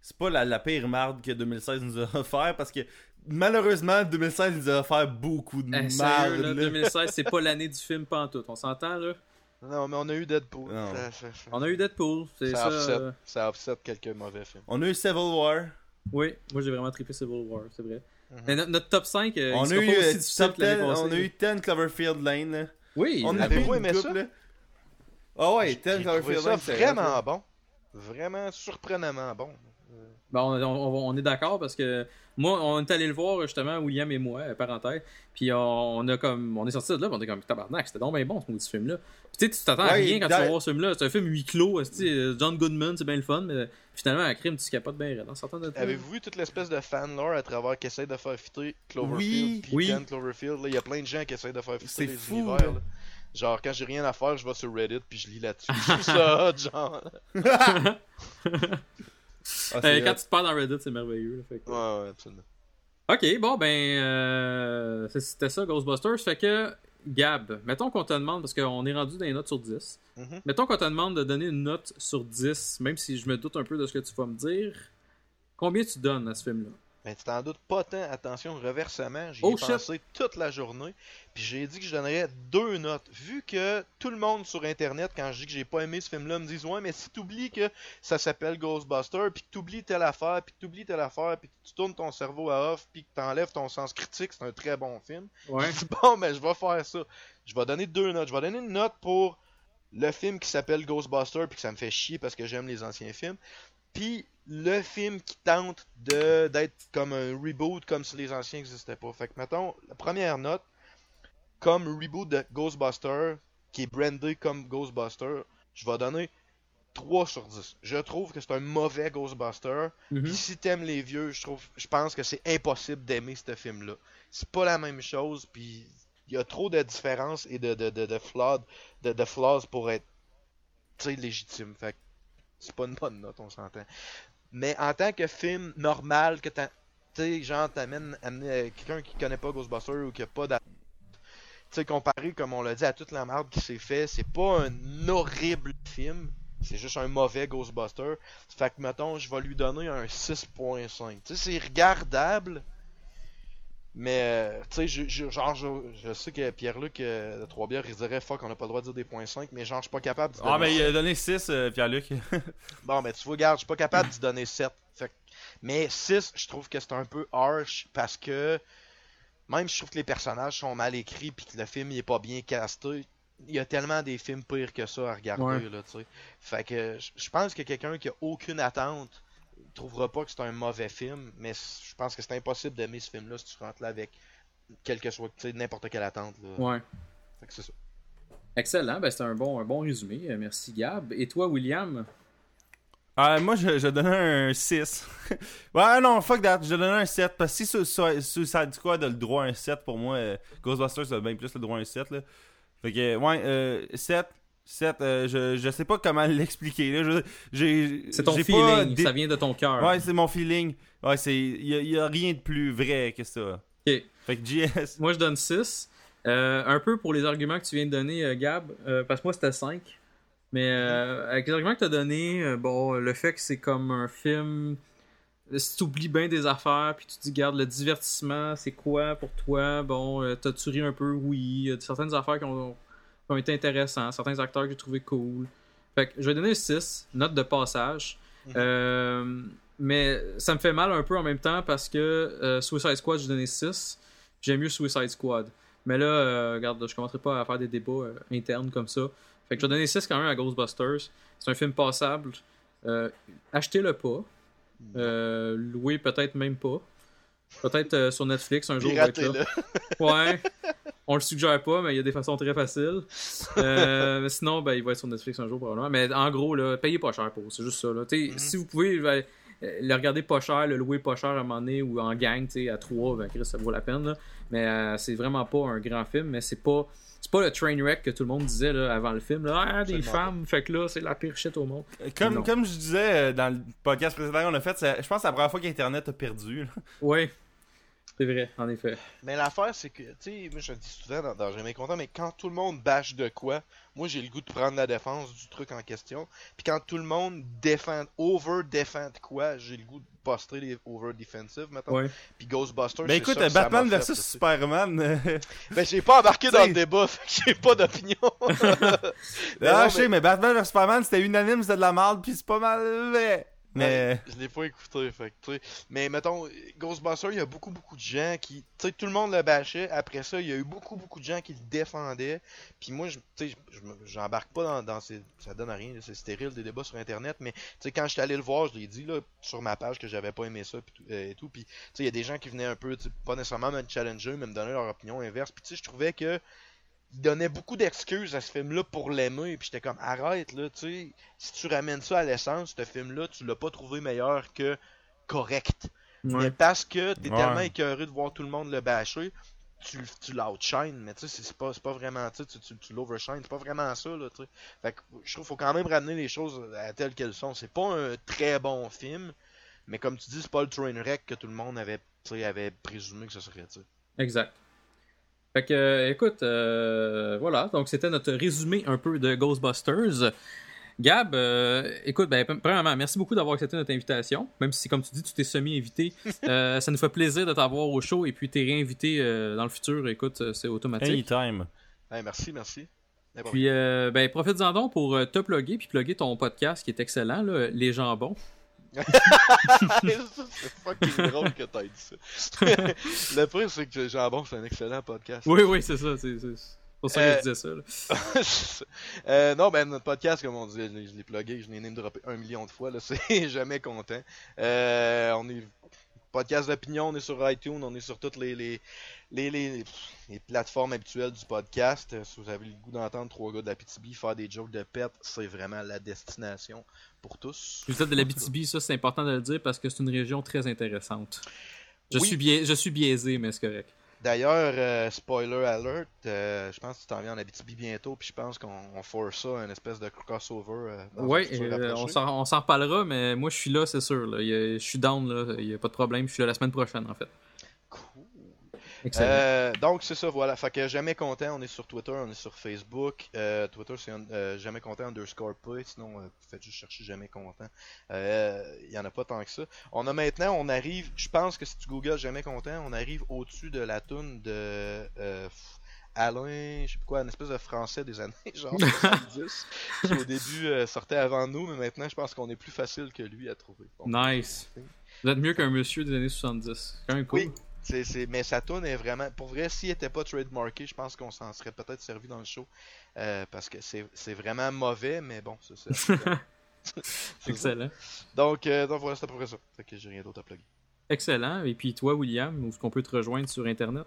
C'est pas la, la pire marde que 2016 nous a offert, parce que, malheureusement, 2016 nous a offert beaucoup de Eh, marde, sérieux, là, là. 2016, c'est pas l'année du film pantoute, on s'entend, là? Non, mais on a eu Deadpool. Ça, ça, ça- On a eu Deadpool, c'est ça ça. offset, euh, ça offset quelques mauvais films. On a eu Civil War. Oui, moi j'ai vraiment trippé Civil War, c'est vrai. Mhm. Mais no- notre top 5, euh, on a eu pas aussi euh, top que l'année 10, passée. on a eu 10 Cloverfield Lane. là. Oui, On a eu aimé une ça? Ah ouais, 10 J'ai trouvé Cloverfield Lane. c'est vraiment bon. Vraiment surprenamment bon. Bon, on, on- on est d'accord parce que moi, on est allé le voir justement, William et moi, euh, parenthèse. Puis on, on a comme, on est sorti de là, on était comme tabarnak, c'était donc bien bon ce film-là. Tu sais, tu t'attends à Ouais, rien quand tu dans- vas voir ce film-là. C'est un film huis clos, euh, John Goodman, c'est bien le fun, mais finalement, à crime, tu capotes bien de là. Avez-vous vu toute l'espèce de fan lore à travers qui essaie de faire fitter Cloverfield Oui, oui. 10 Cloverfield? Il y a plein de gens qui essayent de faire fitter les fou, univers. là. Genre, quand j'ai rien à faire, je vais sur Reddit puis je lis là-dessus. Ça genre. Ah, Euh, quand tu te perds dans Reddit, c'est merveilleux. là, fait que- Ouais, ouais, absolument. Ok, bon, ben, euh, c'était ça, Ghostbusters. Fait que, Gab, mettons qu'on te demande, parce qu'on est rendu dans les notes sur 10, Mhm. mettons qu'on te demande de donner une note sur 10, même si je me doute un peu de ce que tu vas me dire, combien tu donnes à ce film-là? Ben, tu t'en doutes pas tant. Attention, reversement, j'y Oh, ai shit. pensé toute la journée. Puis j'ai dit que je donnerais deux notes. Vu que tout le monde sur Internet, quand je dis que j'ai pas aimé ce film-là, me disent Ouais, mais si t'oublies que ça s'appelle Ghostbuster, puis que t'oublies telle affaire, puis que t'oublies telle affaire, puis que tu tournes ton cerveau à off, puis que t'enlèves ton sens critique, c'est un très bon film. Ouais. Je dis, bon, ben, je vais faire ça. Je vais donner deux notes. Je vais donner une note pour le film qui s'appelle Ghostbuster, puis que ça me fait chier parce que j'aime les anciens films. Puis le film qui tente de d'être comme un reboot, comme si les anciens n'existaient pas. Fait que, mettons, la première note, comme reboot de Ghostbuster, qui est brandé comme Ghostbuster, je vais donner 3 sur 10. Je trouve que c'est un mauvais Ghostbuster. Mhm. Puis si t'aimes les vieux, je trouve, je pense que c'est impossible d'aimer ce film-là. C'est pas la même chose, puis il y a trop de différences et de de de de flaws, de, de flaws pour être, légitime. Fait que c'est pas une bonne note, on s'entend. Mais en tant que film normal, que tu genre t'amènes euh, quelqu'un qui connaît pas Ghostbusters ou qui a pas sais, comparé, comme on l'a dit, à toute la merde qui s'est fait, c'est pas un horrible film. C'est juste un mauvais Ghostbuster. Fait que, mettons, je vais lui donner un 6.5. Tu sais, c'est regardable. Mais, euh, tu sais, je, je- genre, je, je sais que Pierre-Luc euh, de Trois-Bières, il dirait fuck, on n'a pas le droit de dire des points 5, mais genre, je suis pas capable de Ah, mais il a donné 6, euh, Pierre-Luc. Bon, ben, tu vois, regarde, je suis pas capable d'y donner 7. Fait Mais 6, je trouve que c'est un peu harsh parce que même je trouve que les personnages sont mal écrits puis que le film il est pas bien casté. Il y a tellement des films pires que ça à regarder, Ouais. là, tu sais. Fait que je- je pense que quelqu'un qui a aucune attente il trouvera pas que c'est un mauvais film, mais je pense que c'est impossible d'aimer ce film-là si tu rentres là avec quel que soit, tu sais, n'importe quelle attente, là. Ouais. Fait que c'est ça. Excellent, ben c'est un bon, un bon résumé. Euh, Merci Gab. Et toi, William? Ah, moi, je, je donnais un 6. ouais, non, fuck that. Je donnais un 7. Parce que si Su- Su- Suicide Squad a le droit à un 7, pour moi, euh, Ghostbusters a bien plus le droit à un 7. Là. Fait que, ouais, euh, 7. 7, euh, je, je sais pas comment l'expliquer. C'est ton feeling, dé- ça vient de ton cœur. Ouais, c'est mon feeling. Ouais, c'est. Il y, a- y a rien de plus vrai que ça. Ok. Fait que JS. Moi, je donne 6. Euh, un peu pour les arguments que tu viens de donner, euh, Gab, euh, parce que moi, c'était 5. Mais euh, avec les arguments que tu as donnés, euh, bon, le fait que c'est comme un film. Si tu oublies bien des affaires, puis tu te dis, garde, le divertissement, c'est quoi pour toi? Bon, t'as-tu ri un peu? Oui. Il y a certaines affaires qui ont, qui ont été intéressantes, certains acteurs que j'ai trouvé cool. Fait que je vais donner un 6, note de passage. Mhm. Euh, mais ça me fait mal un peu en même temps parce que euh, Suicide Squad, j'ai donné 6. J'aime mieux Suicide Squad. Mais là, euh, regarde, je commencerai pas à faire des débats euh, internes comme ça. Fait que je vais donner 6 quand même à Ghostbusters. C'est un film passable. Achetez-le pas. Euh, louez peut-être même pas. Peut-être euh, sur Netflix un jour. Piratez-le. Ouais. On le suggère pas, mais il y a des façons très faciles. Euh, mais sinon, ben, il va être sur Netflix un jour probablement. Mais en gros, là, payez pas cher pour. C'est juste ça. Là. Mhm. Si vous pouvez ben, le regarder pas cher, le louer pas cher à un moment donné ou en gang, tu sais, à 3, ben, Chris, ça vaut la peine. là. Mais euh, c'est vraiment pas un grand film, mais c'est pas. C'est pas le train wreck que tout le monde disait là, avant le film. Là. Ah, des femmes, fait que là, c'est la pire shit au monde. Non. Comme, comme je disais dans le podcast précédent qu'on a fait, je pense que c'est la première fois qu'Internet a perdu. là. C'est vrai, en effet. Mais l'affaire, c'est que, tu sais, moi je le dis souvent dans, dans Jamais content, mais quand tout le monde bâche de quoi, moi j'ai le goût de prendre la défense du truc en question. Puis quand tout le monde défend, over défend de quoi, j'ai le goût poster les over defensive, mettons. Ouais. Puis Ghostbusters, Ben c'est écoute, ça que ça Batman versus fait, sais. Superman. euh, Ben j'ai pas embarqué dans le débat, fait que j'ai pas d'opinion. Mais ah, non, je sais, mais Batman versus Superman, c'était unanime, c'était de la merde, pis c'est pas mal vrai. Mais. Je l'ai pas écouté, fait que. Mais mettons, Ghostbusters, il y a beaucoup, beaucoup de gens qui. Tu sais, tout le monde le bâchait. Après ça, il y a eu beaucoup, beaucoup de gens qui le défendaient. Puis moi, je- tu sais, je me- j'embarque pas dans, dans ces. Ça donne à rien, c'est stérile des débats sur Internet. Mais, tu sais, quand j'étais allé le voir, je l'ai dit, là, sur ma page que j'avais pas aimé ça tout- euh, et tout. Puis, tu sais, il y a des gens qui venaient un peu, pas nécessairement me challenger, mais me donner leur opinion inverse. Puis, tu sais, je trouvais que. Il donnait beaucoup d'excuses à ce film-là pour l'aimer, puis j'étais comme arrête là, tu sais, si tu ramènes ça à l'essence, ce film-là, tu l'as pas trouvé meilleur que correct. Mais parce que t'es Ouais. tellement écœuré de voir tout le monde le bâcher, tu, le- tu l'outshine, mais tu sais, c'est- c'est pas, c'est pas vraiment, tu tu, tu, l'overshine, c'est pas vraiment ça, là, tu sais. Fait que je trouve qu'il faut quand même ramener les choses à telles qu'elles sont. C'est pas un très bon film, mais comme tu dis, c'est pas le train wreck que tout le monde avait, tu sais, avait présumé que ce serait, tu sais. Exact. Fait que, euh, écoute, euh, voilà, donc c'était notre résumé un peu de Ghostbusters. Gab, euh, écoute, ben, premièrement, merci beaucoup d'avoir accepté notre invitation, même si, comme tu dis, tu t'es semi-invité. Euh, ça nous fait plaisir de t'avoir au show et puis t'es réinvité euh, dans le futur, écoute, c'est automatique. Anytime. Hey, merci, merci. Puis, euh, ben, profites-en donc pour te plugger puis plugger ton podcast qui est excellent, là, Les Jambons. c'est fucking drôle que t'aies dit ça. le pire, c'est que Jambon, c'est un excellent podcast. Oui, oui, c'est ça, c'est pour ça que Euh, je disais ça. là. Euh, non, ben notre podcast, comme on dit, je l'ai- plugué, je l'ai name droppé un million de fois, là, c'est jamais content. Euh, on est podcast d'opinion, on est sur iTunes, on est sur toutes les, les, les, les, les plateformes habituelles du podcast. Euh, Si vous avez le goût d'entendre trois gars de la PTB faire des jokes de pète, c'est vraiment la destination pour tous. Vous êtes de la BTB, ça c'est important de le dire parce que c'est une région très intéressante. Je, Oui. suis, biais- je suis biaisé, mais c'est correct. D'ailleurs, euh, spoiler alert, euh, je pense que tu t'en viens en Abitibi bientôt, puis je pense qu'on on force ça, une espèce de crossover. Euh, Oui, futur on s'en on s'en reparlera, mais moi je suis là, c'est sûr. là. Je suis down, là. il n'y a pas de problème. Je suis là la semaine prochaine, en fait. Euh, donc c'est ça, voilà. Fait que jamais content, on est sur Twitter, on est sur Facebook. Euh, Twitter c'est un- euh, jamais content underscore pas, sinon euh, faites juste chercher jamais content. Euh, Il y en a pas tant que ça. On a maintenant, on arrive, je pense que si tu googles jamais content, on arrive au-dessus de la toune de euh, Alain, je sais pas quoi, une espèce de français des années genre 70, qui au début euh, sortait avant nous, mais maintenant je pense qu'on est plus facile que lui à trouver. Donc, Nice. Vous êtes mieux qu'un monsieur des années 70. C'est quand même cool. Oui. C'est, mais sa tune est vraiment. Pour vrai, s'il était pas trademarké, je pense qu'on s'en serait peut-être servi dans le show. Euh, parce que c'est, c'est vraiment mauvais, mais bon, c'est ça. Excellent. Donc, euh, donc voilà, c'est à peu près ça. Fait que j'ai rien d'autre à plugger. Excellent. Et puis toi, William, où est-ce qu'on peut te rejoindre sur Internet?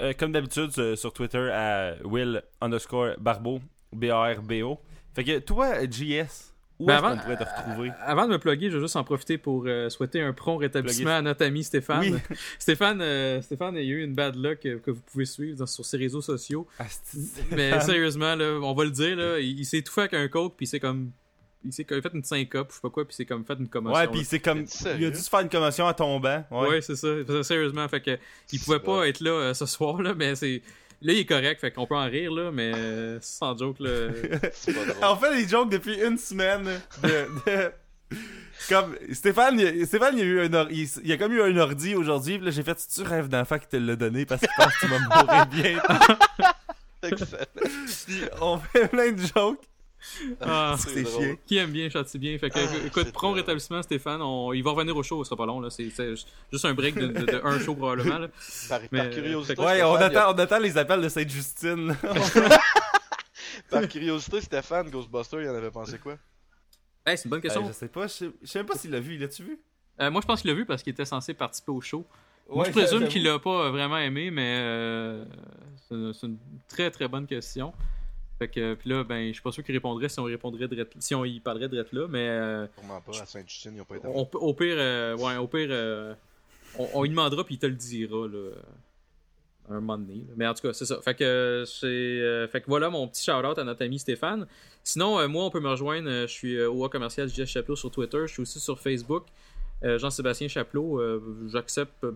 Euh, comme d'habitude, sur, sur Twitter, à Will underscore Barbeau, B-A-R-B-O. Fait que toi, JS, où Ben est-ce avant- qu'on pourrait te retrouver? Avant de me plugger, je vais juste en profiter pour euh, souhaiter un prompt rétablissement Plugger. à notre ami Stéphane. Oui. Stéphane, euh, Stéphane, a eu une bad luck euh, que vous pouvez suivre dans- sur ses réseaux sociaux. Asti. Mais sérieusement, là, on va le dire, là, il, il s'est étouffé avec un coke, puis c'est comme. Il s'est fait une syncope, je sais pas quoi, puis c'est comme fait une commotion. Ouais, pis c'est comme. Sérieux? Il a dû se faire une commotion à tombant. Ouais. Ouais, c'est ça. Sérieusement, fait que il pouvait pas être là euh, ce soir, là, mais c'est. Là, il est correct, fait qu'on peut en rire, là, mais euh, sans joke, là. On fait des jokes depuis une semaine de. de- Comme Stéphane, il, Stéphane, il a eu un or- il, il a comme eu un ordi aujourd'hui, là j'ai fait tu rêves d'enfant qui te l'a donné parce qu'il pense que tu vas mourir bien. Excellent. Puis on fait plein de jokes. Ah, c'est drôle. chiant. Qui aime bien, châtie bien? Fait que, Ah, écoute, c'est prompt rétablissement, Stéphane. On... Il va revenir au show, ce sera pas long, là. C'est c'est juste un break de, de- de un show, probablement, là. Par, Mais, par curiosité, que- Ouais, on Stéphane, attend, on attend les appels de Sainte-Justine. Par curiosité, Stéphane, Ghostbuster, il en avait pensé quoi? Hey, c'est une bonne question. Euh, je sais pas, je sais, je sais même pas s'il l'a vu, l'as-tu vu? Euh, moi, je pense qu'il l'a vu parce qu'il était censé participer au show. Moi, Ouais, je présume qu'il l'a pas vraiment aimé, mais euh, c'est une, c'est une très très bonne question. Fait que, puis là, ben, je suis pas sûr qu'il répondrait si on répondrait de si on y parlerait de là, mais euh, pas, à Sainte-Justine, ils ont pas été. on, au pire, euh, ouais, au pire, euh, on, on lui demandera puis il te le dira là, un moment donné. là. Mais en tout cas, c'est ça. Fait que c'est, fait que voilà mon petit shout out à notre ami Stéphane. Sinon, moi, on peut me rejoindre. je suis OA commercial JS Chaplot sur Twitter. Je suis aussi sur Facebook. Jean-Sébastien Chaplot. J'accepte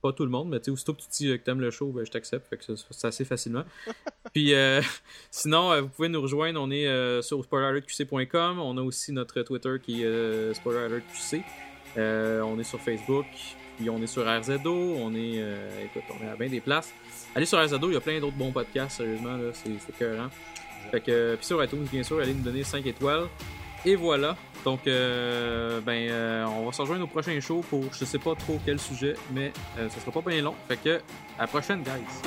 pas tout le monde, mais tu sais, aussitôt que tu dis euh, que t'aimes le show, ben, je t'accepte. Fait que c'est- assez facilement. Puis euh, sinon, euh, vous pouvez nous rejoindre. On est euh, sur spoileralertqc.com. On a aussi notre Twitter qui est spoileralertqc. On est sur Facebook, puis on est sur RZO, on est, euh, écoute, on est à bien des places. Allez sur RZO, il y a plein d'autres bons podcasts, sérieusement, là, c'est écœurant. Fait que, puis sur iTunes, bien sûr, allez nous donner 5 étoiles. Et voilà. Donc, euh, ben, euh, on va se rejoindre au prochain show pour je sais pas trop quel sujet, mais euh, ça sera pas bien long. Fait que, à la prochaine, guys.